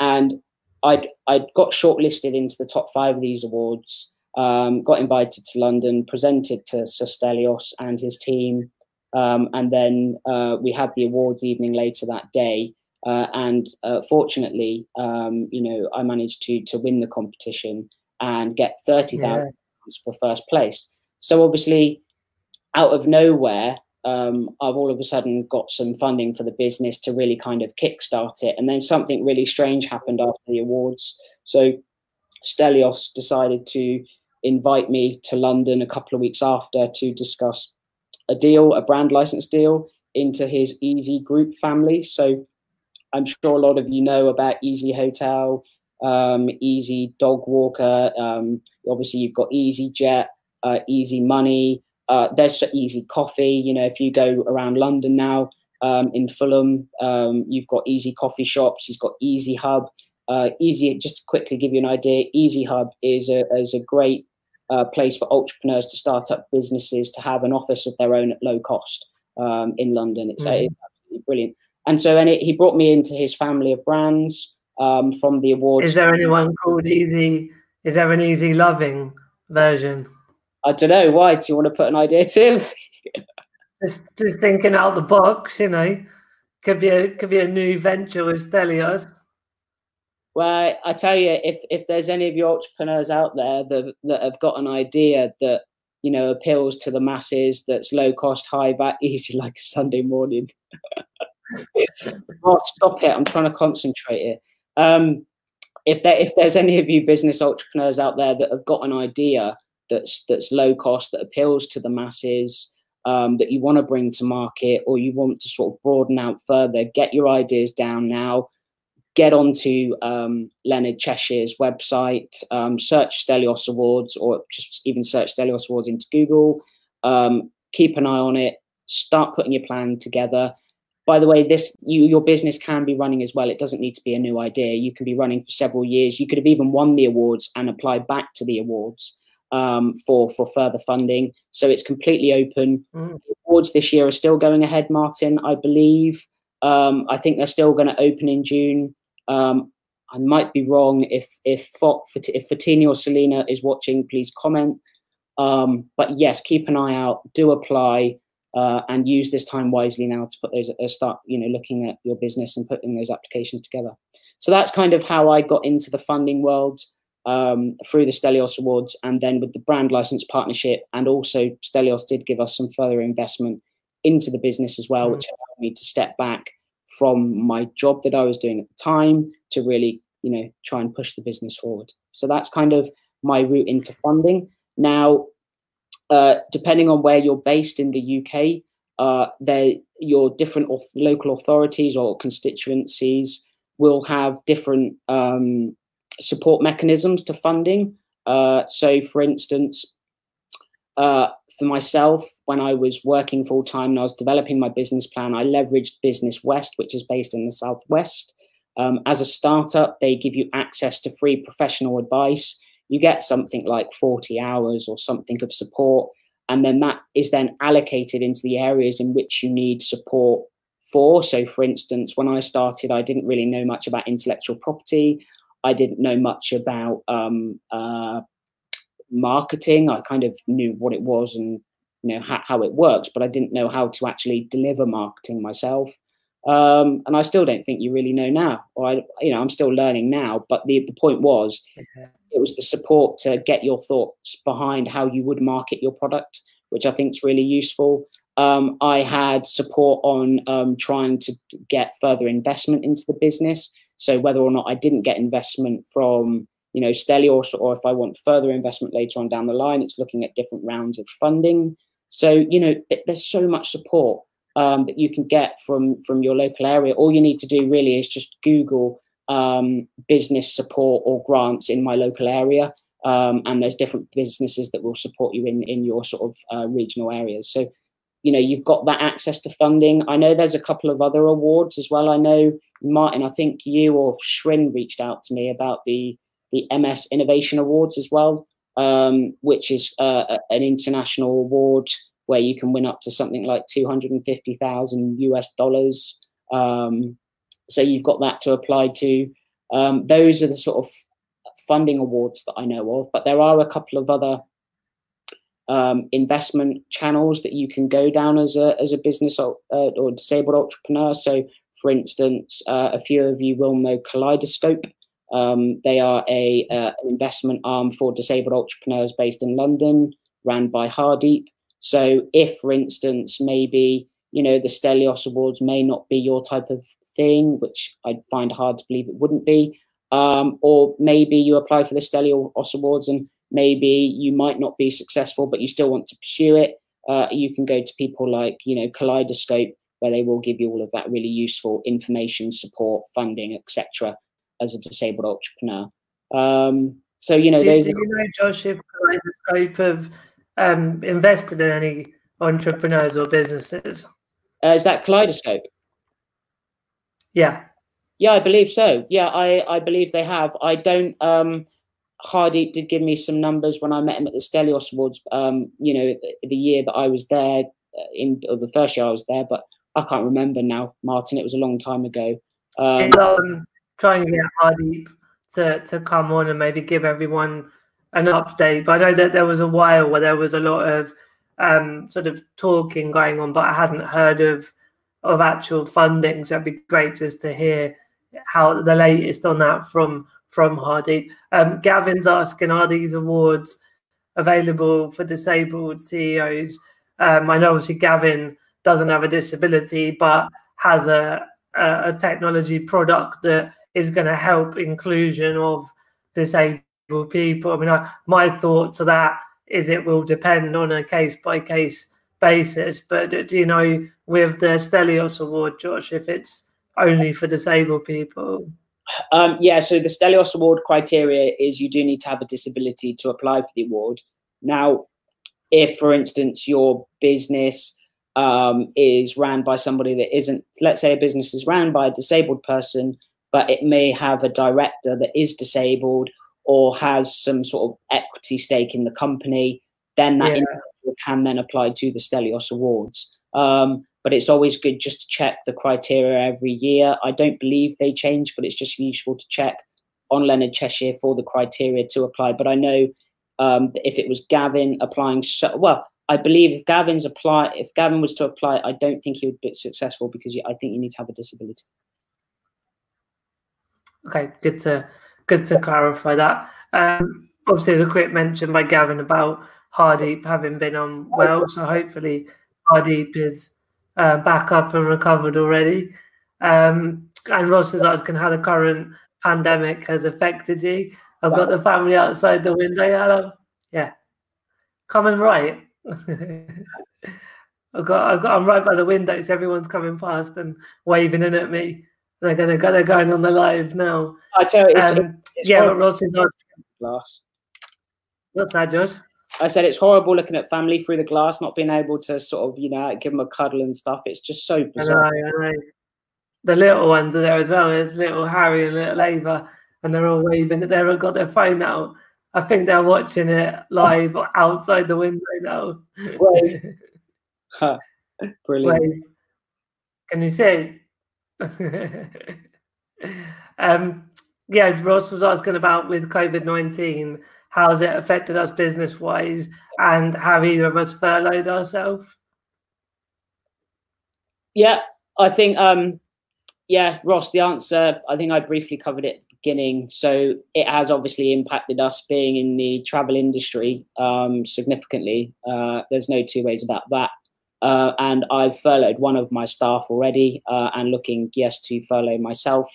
And I'd I'd got shortlisted into the top five of these awards. Um, got invited to London, presented to Sir Stelios and his team, um, and then uh, we had the awards evening later that day. Uh, and uh, fortunately, um, you know, I managed to to win the competition and get thirty thousand yeah. for first place. So obviously, out of nowhere, um, I've all of a sudden got some funding for the business to really kind of kickstart it. And then something really strange happened after the awards. So Stelios decided to invite me to London a couple of weeks after to discuss a deal, a brand license deal into his Easy Group family. So I'm sure a lot of you know about Easy Hotel, um, Easy Dog Walker. Um, obviously, you've got Easy Jet, uh, Easy Money. Uh, there's Easy Coffee. You know, if you go around London now, um, in Fulham, um, you've got Easy Coffee shops. He's got Easy Hub. Uh, easy, just to quickly give you an idea, Easy Hub is a, is a great uh, place for entrepreneurs to start up businesses to have an office of their own at low cost um, in London. It's, mm. it's, absolutely brilliant. And so, and it, he brought me into his family of brands um, from the awards. Is there anyone called Easy? Is there an Easy Loving version? I don't know. Why? Do you want to put an idea too? just, just thinking out the box. You know, could be a could be a new venture with Stelios. Well, I tell you, if if there's any of your entrepreneurs out there that that have got an idea that you know appeals to the masses, that's low cost, high VAT, easy like a Sunday morning. oh, stop it! I'm trying to concentrate here. Um, if there if there's any of you business entrepreneurs out there that have got an idea that's that's low cost, that appeals to the masses, um, that you want to bring to market, or you want to sort of broaden out further, get your ideas down now get onto um, Leonard Cheshire's website, um, search Stelios Awards, or just even search Stelios Awards into Google. Um, keep an eye on it. Start putting your plan together. By the way, this you, your business can be running as well. It doesn't need to be a new idea. You can be running for several years. You could have even won the awards and applied back to the awards um, for for further funding. So it's completely open. Mm. awards this year are still going ahead, Martyn. I believe. Um, I think they're still going to open in June. Um, I might be wrong. If if if Fatini or Selena is watching, please comment. Um, but yes, keep an eye out. Do apply uh, and use this time wisely now to put those uh, start you know looking at your business and putting those applications together. So that's kind of how I got into the funding world um, through the Stelios Awards, and then with the brand license partnership, and also Stelios did give us some further investment into the business as well, mm-hmm. which allowed me to step back from my job that I was doing at the time to really, you know, try and push the business forward. So that's kind of my route into funding. Now, uh, depending on where you're based in the UK, uh, there your different local authorities or constituencies will have different um, support mechanisms to funding. Uh, so, for instance, uh, for myself, when I was working full time and I was developing my business plan, I leveraged Business West, which is based in the Southwest. Um, as a startup, they give you access to free professional advice. You get something like 40 hours or something of support. And then that is then allocated into the areas in which you need support for. So, for instance, when I started, I didn't really know much about intellectual property. I didn't know much about um, uh, marketing. I kind of knew what it was and you know how, how it works, but I didn't know how to actually deliver marketing myself. Um, and I still don't think you really know now. Or I, you know, I'm still learning now. But the the point was, it was the support to get your thoughts behind how you would market your product, which I think is really useful. Um, I had support on um, trying to get further investment into the business. So whether or not I didn't get investment from you know, Stelios, or if I want further investment later on down the line, it's looking at different rounds of funding. So, you know, there's so much support um, that you can get from from your local area. All you need to do really is just Google um, business support or grants in my local area, um, and there's different businesses that will support you in in your sort of uh, regional areas. So, you know, you've got that access to funding. I know there's a couple of other awards as well. I know Martyn, I think you or Srin reached out to me about the the MS Innovation Awards as well, um, which is uh, an international award where you can win up to something like 250,000 US dollars. Um, so you've got that to apply to. Um, those are the sort of funding awards that I know of, but there are a couple of other um, investment channels that you can go down as a as a business or, uh, or disabled entrepreneur. So, For instance, uh, a few of you will know Kaleidoscope. Um, they are a uh, an investment arm for disabled entrepreneurs based in London, ran by Hardeep. So, if, for instance, maybe you know the Stelios Awards may not be your type of thing, which I'd find hard to believe it wouldn't be, um, or maybe you apply for the Stelios Awards and maybe you might not be successful, but you still want to pursue it. Uh, you can go to people like you know Kaleidoscope, where they will give you all of that really useful information, support, funding, etc. As a disabled entrepreneur. Um, so you know, do, do you know, Josh, if Kaleidoscope have um, invested in any entrepreneurs or businesses? Uh, is that Kaleidoscope? Yeah. Yeah, I believe so. Yeah, I, I believe they have. I don't. Um, Hardy did give me some numbers when I met him at the Stelios Awards. Um, you know, the, the year that I was there, uh, in or the first year I was there, but I can't remember now, Martyn. It was a long time ago. Um, um, trying to get Hardy to to come on and maybe give everyone an update. But I know that there was a while where there was a lot of um, sort of talking going on, but I hadn't heard of of actual funding. So it'd be great just to hear how the latest on that from from Hardy. Um, Gavin's asking, are these awards available for disabled CEOs? Um, I know obviously Gavin doesn't have a disability, but has a, a, a technology product that is going to help inclusion of disabled people. I mean, I, my thought to that is it will depend on a case by case basis. But do you know with the Stelios Award, Josh, if it's only for disabled people? Um, yeah, so the Stelios Award criteria is you do need to have a disability to apply for the award. Now, if, for instance, your business um, is ran by somebody that isn't, let's say a business is ran by a disabled person, but it may have a director that is disabled or has some sort of equity stake in the company, then that yeah. can then apply to the Stelios Awards. Um, but it's always good just to check the criteria every year. I don't believe they change, but it's just useful to check on Leonard Cheshire for the criteria to apply. But I know um, if it was Gavin applying, so, well, I believe if Gavin's apply, if Gavin was to apply, I don't think he would be successful because I think you need to have a disability. Okay, good to good to clarify that. Um, obviously, there's a quick mention by Gavin about Hardeep having been on well, so hopefully Hardeep is uh, back up and recovered already. Um, and Ross is asking how the current pandemic has affected you. I've got the family outside the window. Hello. Yeah. Coming right. I've got, I've got, I'm right by the window, so everyone's coming past and waving in at me. They're gonna go. They're going on the live now. I tell you, it's, um, it's yeah, but Ross is not. Glass. What's that, Josh? I said it's horrible looking at family through the glass, not being able to sort of, you know, give them a cuddle and stuff. It's just so bizarre. I know, I know. The little ones are there as well. There's little Harry and little Ava, and they're all waving. They've got their phone out. I think they're watching it live outside the window now. Wave. Brilliant. Wave. Can you see? um, yeah, Ross was asking about with COVID 19 How's it affected us business wise? And have either of us furloughed ourselves? Yeah, I think, um, yeah, Ross, the answer, I think I briefly covered it at the beginning. So it has obviously impacted us being in the travel industry um, significantly. Uh, there's no two ways about that. Uh, and I've furloughed one of my staff already uh, and looking, yes, to furlough myself,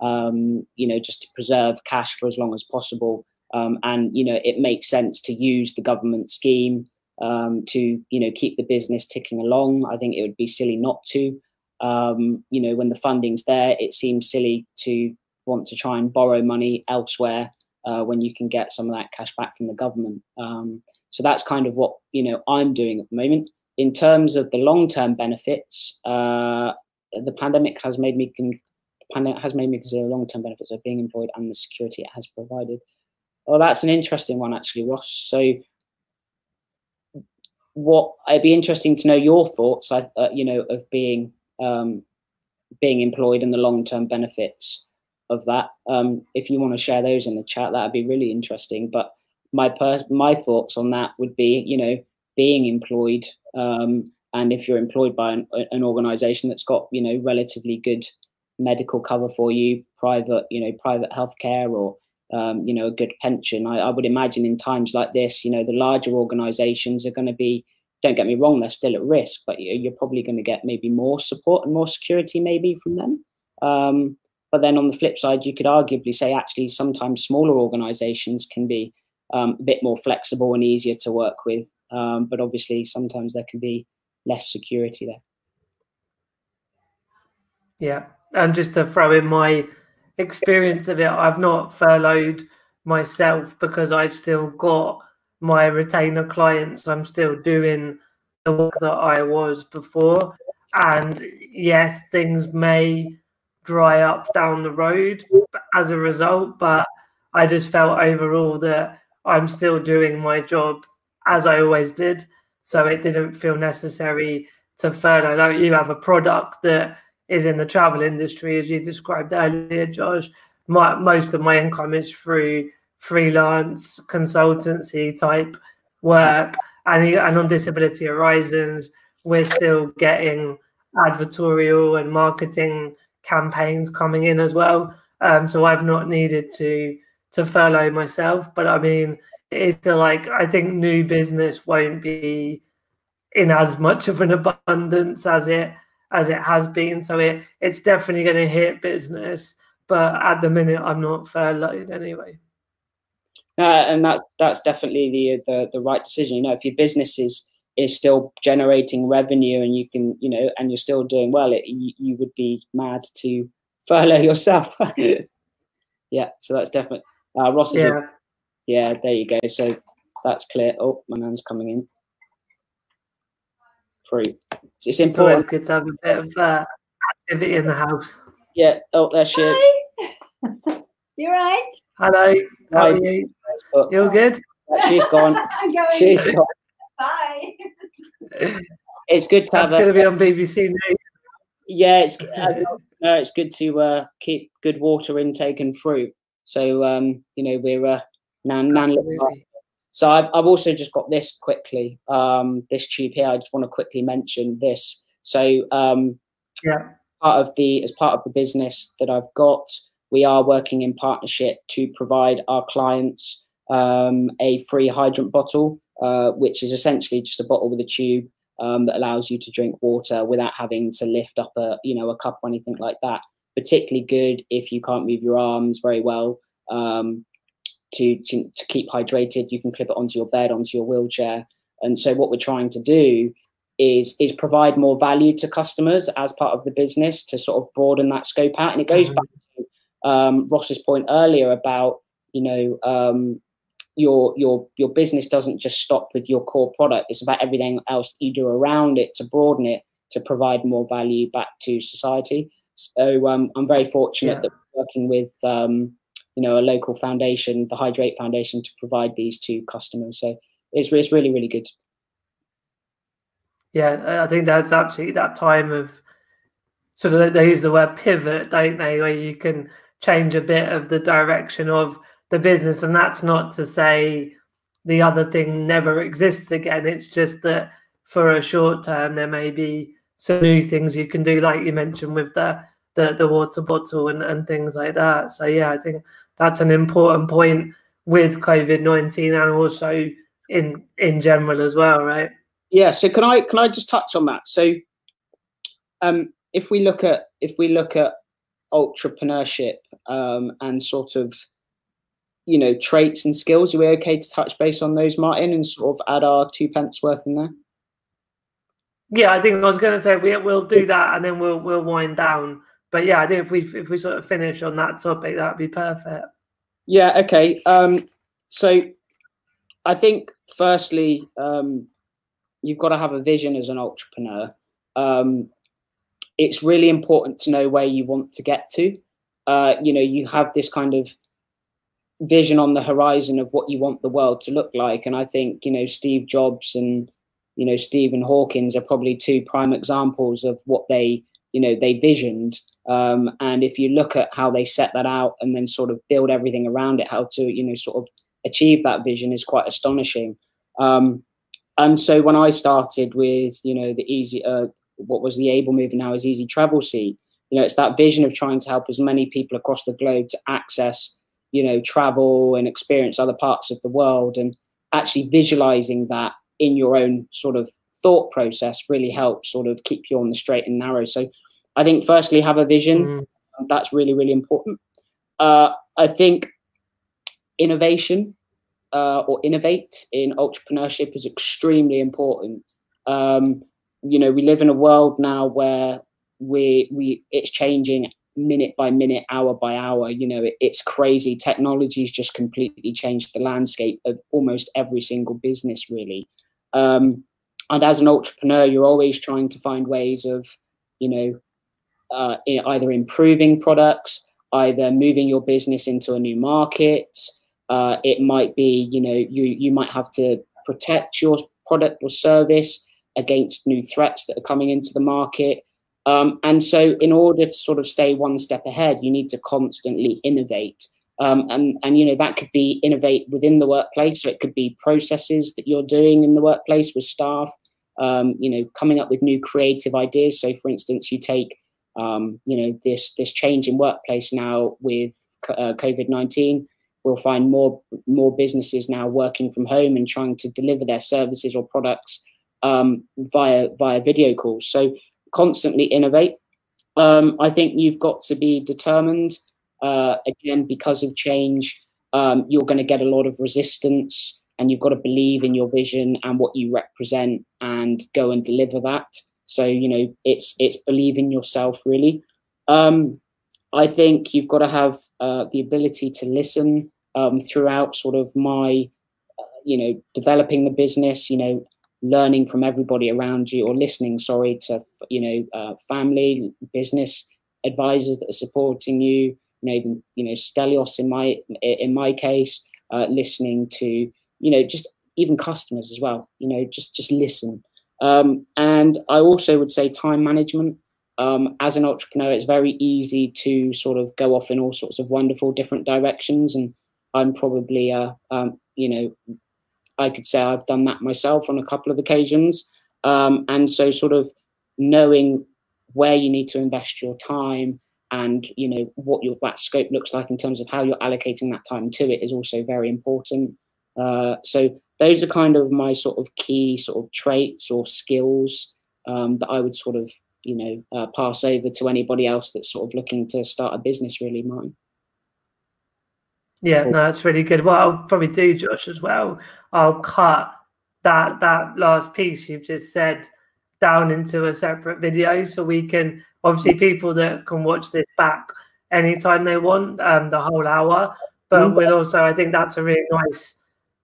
um, you know, just to preserve cash for as long as possible. Um, and you know it makes sense to use the government scheme um, to you know keep the business ticking along. I think it would be silly not to. Um, you know when the funding's there, it seems silly to want to try and borrow money elsewhere uh, when you can get some of that cash back from the government. Um, so that's kind of what you know I'm doing at the moment. In terms of the long-term benefits, uh, the pandemic has made me con- pandemic has made me consider long-term benefits of being employed and the security it has provided. Oh, that's an interesting one, actually, Ross. So, what it'd be interesting to know your thoughts, uh, you know, of being um, being employed and the long term benefits of that. Um, if you want to share those in the chat, that'd be really interesting. But my per- my thoughts on that would be, you know, being employed, um, and if you're employed by an, an organization that's got, you know, relatively good medical cover for you, private, you know, private healthcare or um, you know, a good pension. I, I, would imagine in times like this, you know, the larger organizations are going to be, don't get me wrong, they're still at risk, but you're probably going to get maybe more support and more security maybe from them. Um, but then on the flip side, you could arguably say actually sometimes smaller organizations can be um, a bit more flexible and easier to work with. Um, but obviously, sometimes there can be less security there. Yeah. And just to throw in my experience of it, I've not furloughed myself because I've still got my retainer clients. I'm still doing the work that I was before. And yes, things may dry up down the road as a result, but I just felt overall that I'm still doing my job as I always did. So it didn't feel necessary to furlough. Like you have a product that is in the travel industry, as you described earlier, Josh. My, most of my income is through freelance consultancy type work, and, and on Disability Horizons, we're still getting advertorial and marketing campaigns coming in as well. Um, so I've not needed to to furlough myself, but I mean, it's like I think new business won't be in as much of an abundance as it as it has been. So it it's definitely going to hit business, but at the minute I'm not furloughed anyway. Uh, and that's that's definitely the, the the right decision. You know, if your business is is still generating revenue and you can, you know, and you're still doing well, it, you, you would be mad to furlough yourself. yeah, so that's definitely uh, Ross. Is yeah. Yeah, there you go. So that's clear. Oh, my man's coming in. Free. So it's important. It's good to have a bit of uh, activity in the house. Yeah. Oh, there she is. You're right? Hello. How are you? You all good? She's gone. She's gone. Bye. It's good to That's have. going to be on BBC News. Yeah, it's uh, no, it's good to uh, keep good water intake and fruit. So um, you know we're uh, nan nan. So I've, I've also just got this quickly. Um, this tube here. I just want to quickly mention this. So um, yeah, part of the as part of the business that I've got, we are working in partnership to provide our clients um, a free hydrant bottle, uh, which is essentially just a bottle with a tube um, that allows you to drink water without having to lift up a you know a cup or anything like that. Particularly good if you can't move your arms very well. Um, to, to, to keep hydrated, you can clip it onto your bed, onto your wheelchair. And so, what we're trying to do is is provide more value to customers as part of the business to sort of broaden that scope out. And it goes mm-hmm. back to um, Ross's point earlier about you know um, your your your business doesn't just stop with your core product it's about everything else you do around it to broaden it to provide more value back to society so um, i'm very fortunate yeah. that we're working with um, you know a local foundation the hydrate foundation to provide these to customers so it's, it's really really good yeah i think that's absolutely that time of sort of they use the word pivot don't they where you can change a bit of the direction of the business. And that's not to say the other thing never exists again. It's just that for a short term, there may be some new things you can do, like you mentioned with the the, the water bottle and, and things like that. So yeah, I think that's an important point with COVID nineteen and also in in general as well, right? Yeah. So can I can I just touch on that? So um, if we look at if we look at entrepreneurship um, and sort of you know traits and skills. Are we okay to touch base on those, Martyn, and sort of add our two pence worth in there? Yeah, I think I was going to say we we'll do that, and then we'll we'll wind down. But yeah, I think if we if we sort of finish on that topic, that'd be perfect. Yeah. Okay. Um, so I think firstly, um, you've got to have a vision as an entrepreneur. Um, it's really important to know where you want to get to. Uh, you know, you have this kind of vision on the horizon of what you want the world to look like. And I think, you know, Steve Jobs and, you know, Stephen Hawkins are probably two prime examples of what they, you know, they visioned. Um, and if you look at how they set that out and then sort of build everything around it, how to, you know, sort of achieve that vision is quite astonishing. Um, and so when I started with, you know, the easy, uh, what was the Able Move now is Easy Travel Seat, you know, it's that vision of trying to help as many people across the globe to access, you know, travel and experience other parts of the world, and actually visualizing that in your own sort of thought process really helps sort of keep you on the straight and narrow. So, I think firstly have a vision. Mm. That's really really important. Uh, I think innovation uh, or innovate in entrepreneurship is extremely important. Um, you know, we live in a world now where we we it's changing minute by minute, hour by hour. You know, it, it's crazy. Technology's just completely changed the landscape of almost every single business, really. Um, and as an entrepreneur, you're always trying to find ways of, you know, uh, either improving products, either moving your business into a new market, uh, it might be, you know, you you might have to protect your product or service against new threats that are coming into the market. Um, and so, in order to sort of stay one step ahead, you need to constantly innovate. Um, and, and, you know, that could be innovate within the workplace. So it could be processes that you're doing in the workplace with staff, um, you know, coming up with new creative ideas. So, for instance, you take, um, you know, this, this change in workplace now with uh, COVID 19 we'll find more more businesses now working from home and trying to deliver their services or products um, via via video calls. So constantly innovate. Um, I think you've got to be determined. Uh, again, because of change, um, you're going to get a lot of resistance, and you've got to believe in your vision and what you represent, and go and deliver that. So you know, it's it's believe in yourself really. Um, I think you've got to have uh, the ability to listen um, throughout sort of my, uh, you know, developing the business, you know, learning from everybody around you or listening, sorry, to, you know, uh, family, business advisors that are supporting you, you know, even, you know, Stelios in my, in my case, uh, listening to, you know, just even customers as well, you know, just, just listen. Um, and I also would say time management um, as an entrepreneur, it's very easy to sort of go off in all sorts of wonderful different directions. And I'm probably, uh, um, you know, I could say I've done that myself on a couple of occasions. Um, and so, sort of knowing where you need to invest your time and you know what your that scope looks like in terms of how you're allocating that time to it is also very important. Uh, so those are kind of my sort of key sort of traits or skills um, that I would sort of you know uh, pass over to anybody else that's sort of looking to start a business really mine. Yeah no that's really good. What i'll probably do josh as well. I'll cut that that last piece you've just said down into a separate video so we can obviously people that can watch this back anytime they want um, the whole hour. But mm-hmm. we'll also i think that's a really nice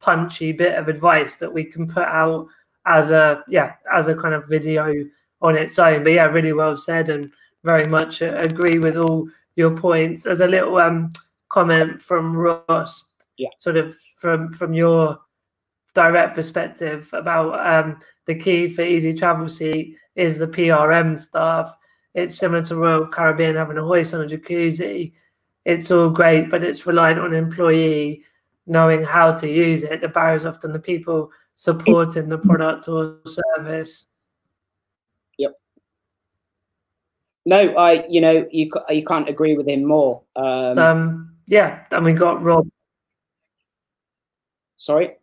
punchy bit of advice that we can put out as a yeah as a kind of video on its own. But yeah, really well said, and very much agree with all your points. There's a little um, comment from Ross, yeah. sort of from from your direct perspective about um, the key for Easy Travel Seat is the PRM staff. It's similar to Royal Caribbean having a hoist on a jacuzzi. It's all great, but it's reliant on employee knowing how to use it. The barrier is often the people supporting the product or service. Yep. No, I, you know, you you can't agree with him more. Um, um yeah, and we got Rob. Sorry.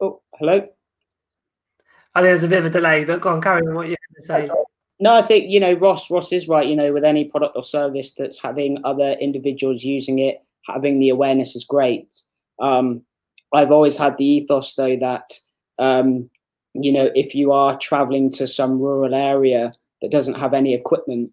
Oh, hello. I think there's a bit of a delay, but go on, carry on what you're going to say. No, I think you know Ross. Ross is right. You know, with any product or service that's having other individuals using it, having the awareness is great. Um, I've always had the ethos though that um, you know if you are traveling to some rural area that doesn't have any equipment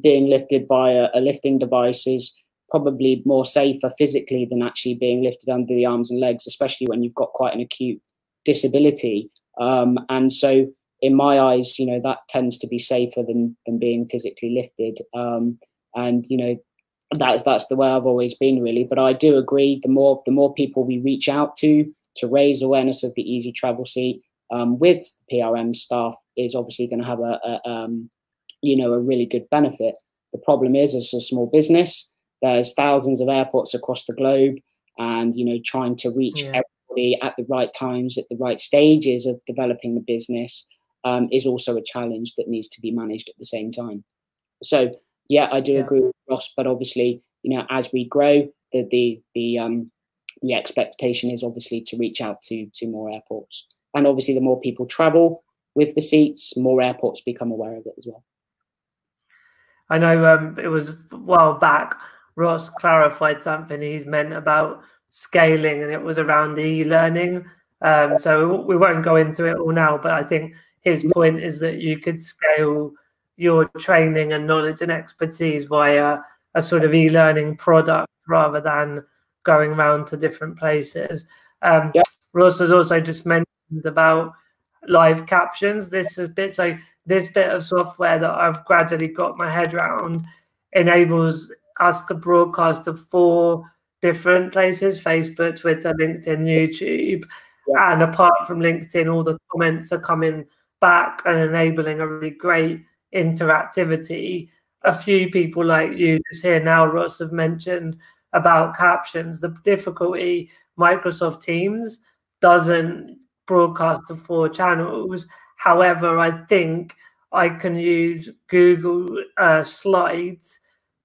being lifted by a, a lifting device is probably more safer physically than actually being lifted under the arms and legs, especially when you've got quite an acute disability. Um, and so, in my eyes, you know that tends to be safer than than being physically lifted. Um, and you know that's that's the way I've always been really. But I do agree. The more the more people we reach out to to raise awareness of the easy travel seat um, with PRM staff, is obviously going to have a, a um, you know a really good benefit. The problem is, as a small business, there's thousands of airports across the globe, and you know trying to reach yeah. everybody at the right times, at the right stages of developing the business. um, is also a challenge that needs to be managed at the same time. So yeah, I do Yeah. agree with Ross, but obviously, you know, as we grow, the the the um the expectation is obviously to reach out to to more airports, and obviously, the more people travel with the seats, more airports become aware of it as well. I know um, it was a while back. Ross clarified something he meant about scaling, and it was around e-learning. Um, so we won't go into it all now, but I think his point is that you could scale your training and knowledge and expertise via a sort of e-learning product rather than going around to different places. Um, Yeah. Ross has also just mentioned about live captions. This is bit so this bit of software that I've gradually got my head around enables us to broadcast to four different places Facebook, Twitter, LinkedIn, YouTube. Yeah. And apart from LinkedIn, all the comments are coming back and enabling a really great interactivity. A few people like you just here now, Ross, have mentioned about captions. The difficulty Microsoft Teams doesn't broadcast to four channels. However, I think I can use Google uh, Slides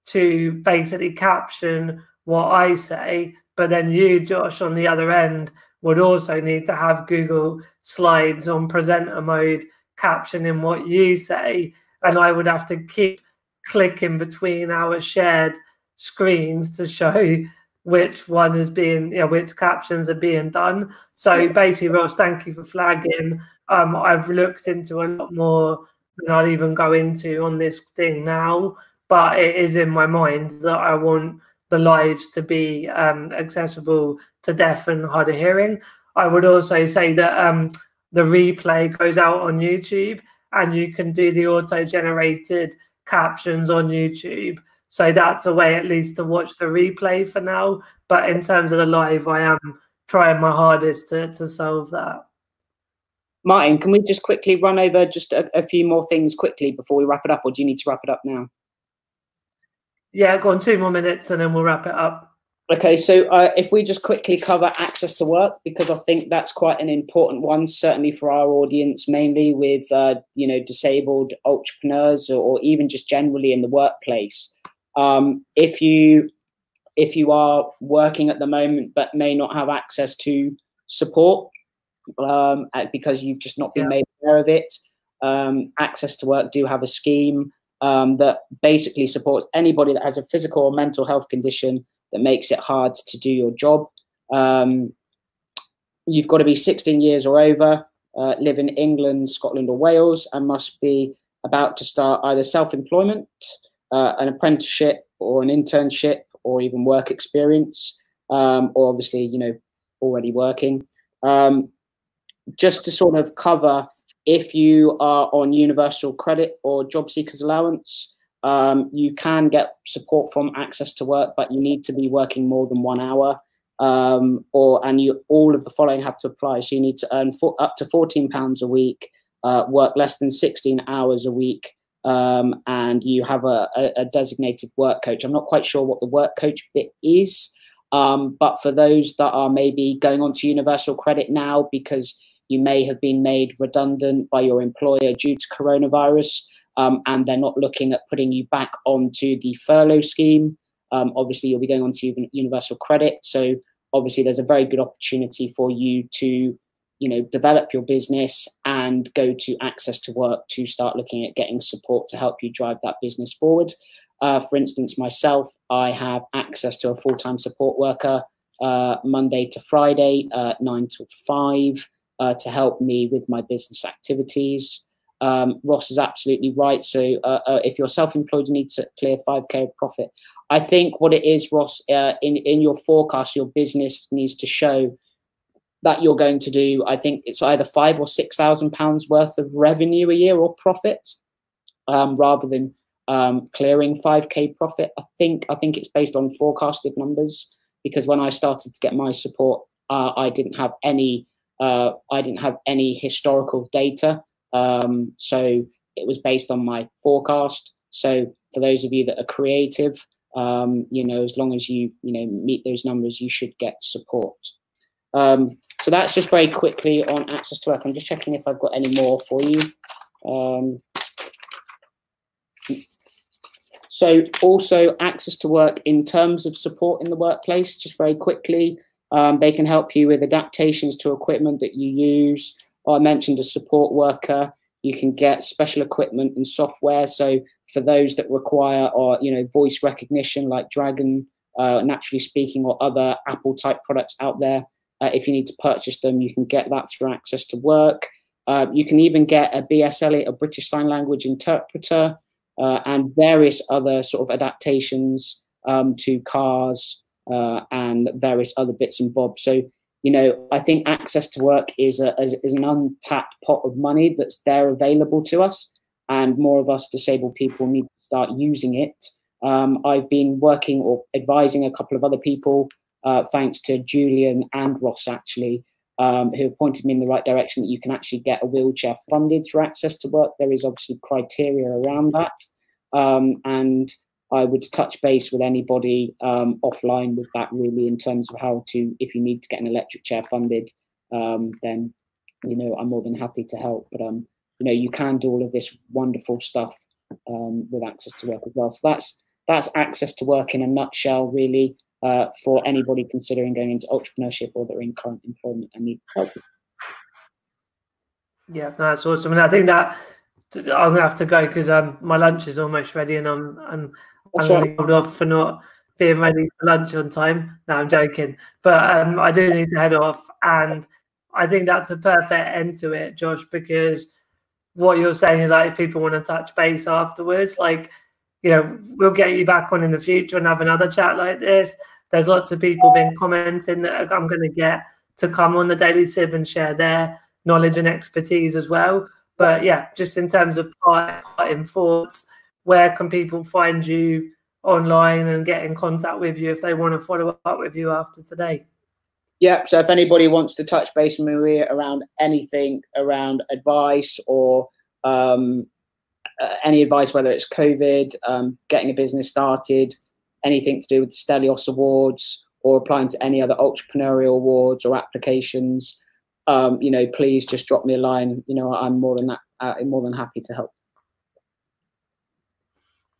to basically caption what I say. But then you, Josh, on the other end, would also need to have Google Slides on presenter mode captioning what you say. And I would have to keep clicking between our shared screens to show which one is being, you know, which captions are being done. So basically, Ross, thank you for flagging. Um, I've looked into a lot more than I'll even go into on this thing now, but it is in my mind that I want the lives to be um, accessible to deaf and hard of hearing. I would also say that um, the replay goes out on YouTube and you can do the auto generated captions on YouTube. So that's a way at least to watch the replay for now. But in terms of the live, I am trying my hardest to, to solve that. Martyn, can we just quickly run over just a, a few more things quickly before we wrap it up, or do you need to wrap it up now? Yeah, go on two more minutes and then we'll wrap it up. Okay, so uh, if we just quickly cover access to work, because I think that's quite an important one, certainly for our audience, mainly with uh, you know disabled entrepreneurs or, or even just generally in the workplace. Um, if you if you are working at the moment but may not have access to support um, because you've just not been Yeah. made aware of it, um, access to work do have a scheme um, that basically supports anybody that has a physical or mental health condition that makes it hard to do your job. Um, you've got to be 16 years or over, uh, live in England, Scotland, or Wales, and must be about to start either self employment, uh, an apprenticeship, or an internship, or even work experience, um, or obviously, you know, already working. Um, just to sort of cover if you are on universal credit or job seekers allowance, um, you can get support from access to work, but you need to be working more than one hour. Um, or and you all of the following have to apply. So you need to earn for, up to fourteen pounds a week, uh, work less than sixteen hours a week, um, and you have a, a, a designated work coach. I'm not quite sure what the work coach bit is, um, but for those that are maybe going on to universal credit now because you may have been made redundant by your employer due to coronavirus, um, and they're not looking at putting you back onto the furlough scheme. Um, obviously, you'll be going on to universal credit. So obviously, there's a very good opportunity for you to, you know, develop your business and go to access to work to start looking at getting support to help you drive that business forward. Uh, for instance, myself, I have access to a full-time support worker uh, Monday to Friday, uh, nine to five, uh, to help me with my business activities. Um, Ross is absolutely right. So uh, uh, if you're self-employed, you need to clear 5k of profit. I think what it is, Ross, uh, in in your forecast, your business needs to show that you're going to do. I think it's either five or six thousand pounds worth of revenue a year or profit, um, rather than um, clearing 5k profit. I think I think it's based on forecasted numbers because when I started to get my support, uh, I didn't have any uh, I didn't have any historical data. Um, so it was based on my forecast. So for those of you that are creative, um, you know, as long as you, you know, meet those numbers, you should get support. Um, so that's just very quickly on access to work. I'm just checking if I've got any more for you. Um, so also access to work in terms of support in the workplace, just very quickly. Um, they can help you with adaptations to equipment that you use. I mentioned a support worker. You can get special equipment and software. So for those that require or you know voice recognition like Dragon, uh, Naturally Speaking, or other Apple type products out there, uh, if you need to purchase them, you can get that through access to work. Uh, you can even get a BSL, a British Sign Language interpreter, uh, and various other sort of adaptations um, to cars uh, and various other bits and bobs. So, you know, I think access to work is, a, is, is an untapped pot of money that's there available to us, and more of us disabled people need to start using it. Um, I've been working or advising a couple of other people, uh, thanks to Julian and Ross actually, um, who have pointed me in the right direction that you can actually get a wheelchair funded through access to work. There is obviously criteria around that. Um, and I would touch base with anybody um, offline with that really in terms of how to, if you need to get an electric chair funded, um, then, you know, I'm more than happy to help. But, um, you know, you can do all of this wonderful stuff um, with access to work as well. So that's, that's access to work in a nutshell, really uh, for anybody considering going into entrepreneurship or that are in current employment and need help. Yeah, that's awesome. And I think that I'm gonna have to go because um, my lunch is almost ready, and I'm and I'm going to hold off for not being ready for lunch on time. No, I'm joking, but um, I do need to head off, and I think that's a perfect end to it, Josh, because what you're saying is like if people want to touch base afterwards, like you know, we'll get you back on in the future and have another chat like this. There's lots of people been commenting that I'm going to get to come on the Daily Sip and share their knowledge and expertise as well. But yeah, just in terms of parting thoughts, where can people find you online and get in contact with you if they want to follow up with you after today? Yeah, so if anybody wants to touch base with me around anything around advice or um, uh, any advice, whether it's COVID, um, getting a business started, anything to do with Stelios Awards, or applying to any other entrepreneurial awards or applications, um, you know, please just drop me a line. You know, I'm more than that, uh, more than happy to help.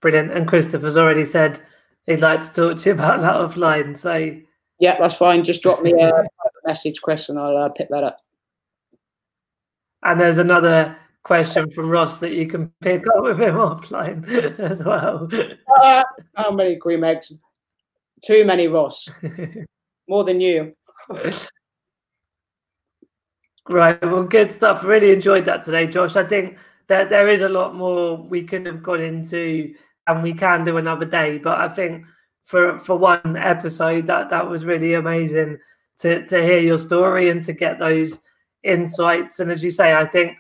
Brilliant. And Christopher's already said he'd like to talk to you about that offline. So yeah, that's fine. Just drop me a message, Chris, and I'll uh, pick that up. And there's another question from Ross that you can pick up with him offline as well. Uh, how many cream eggs? Too many, Ross. More than you. right. Well, good stuff. Really enjoyed that today, Josh. I think that there is a lot more we could have gone into, and we can do another day. But I think for for one episode, that that was really amazing to to hear your story and to get those insights. And as you say, I think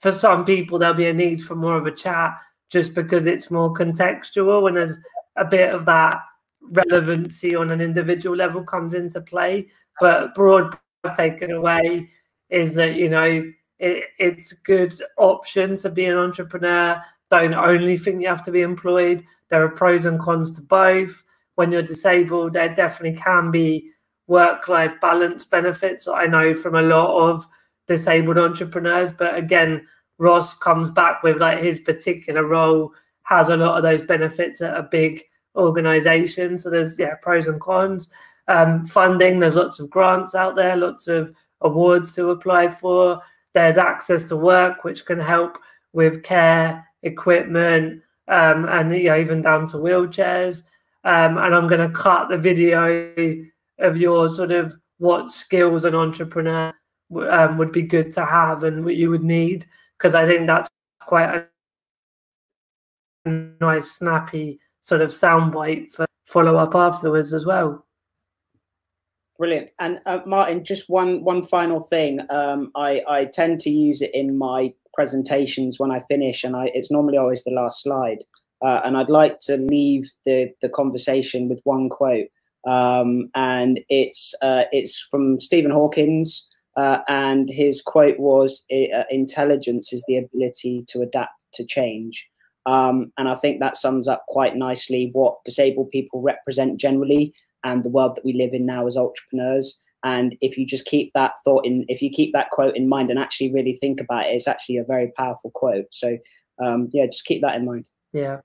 for some people there'll be a need for more of a chat just because it's more contextual and there's a bit of that relevancy on an individual level comes into play but broad taken away is that you know it, it's good option to be an entrepreneur don't only think you have to be employed there are pros and cons to both when you're disabled there definitely can be work life balance benefits i know from a lot of disabled entrepreneurs. But again, Ross comes back with like his particular role has a lot of those benefits at a big organization. So there's yeah pros and cons. Um, funding, there's lots of grants out there, lots of awards to apply for. There's access to work, which can help with care, equipment, um, and know, even down to wheelchairs. Um, and I'm going to cut the video of your sort of what skills an entrepreneur um, would be good to have and what you would need because I think that's quite a nice, snappy sort of soundbite for follow up afterwards as well. Brilliant. And uh, Martyn, just one one final thing. Um, I I tend to use it in my presentations when I finish, and I it's normally always the last slide. Uh, and I'd like to leave the the conversation with one quote, um, and it's uh, it's from Stephen Hawkins. Uh, and his quote was, uh, "Intelligence is the ability to adapt to change." Um, and I think that sums up quite nicely what disabled people represent generally and the world that we live in now as entrepreneurs. And if you just keep that thought in, if you keep that quote in mind and actually really think about it, it's actually a very powerful quote. So um, yeah, just keep that in mind. Yeah.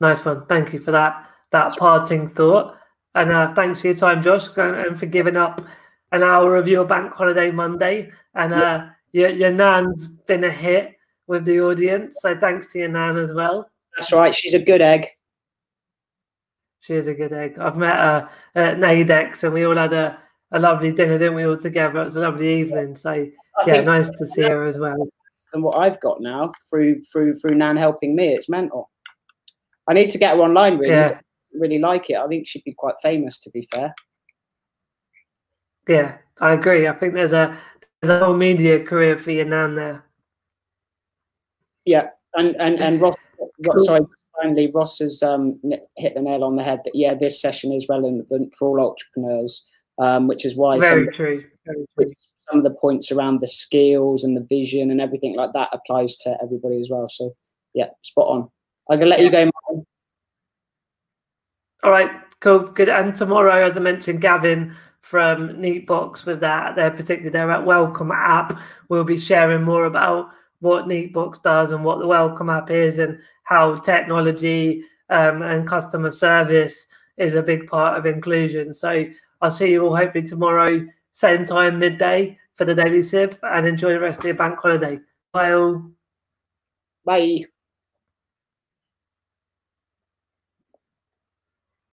Nice one. Thank you for that that parting thought. And uh, thanks for your time, Josh, and for giving up an hour of your bank holiday Monday. And uh, your, your nan's been a hit with the audience. So thanks to your nan as well. That's right. She's a good egg. She is a good egg. I've met her at Naidex and we all had a, a lovely dinner, didn't we, all together? It was a lovely evening. So, I yeah, nice to see her as well. And what I've got now through through through Nan helping me, it's mental. I need to get her online really. Yeah. Really like it. I think she'd be quite famous to be fair. Yeah, I agree. I think there's a there's a whole media career for your nan there. Yeah, and and and Ross, cool. sorry, finally, Ross has um, hit the nail on the head that yeah, this session is relevant for all entrepreneurs, um, which is why very some, true. Very true. some of the points around the skills and the vision and everything like that applies to everybody as well. So yeah, spot on. I'm gonna let yeah. you go. Martyn. All right, cool, good. And tomorrow, as I mentioned, Gavin from Neatbox with that their particularly their welcome app we'll be sharing more about what Neatbox does and what the welcome app is and how technology um, and customer service is a big part of inclusion. So I'll see you all hopefully tomorrow, same time, midday for the Daily Sip, and enjoy the rest of your bank holiday. Bye all. Bye.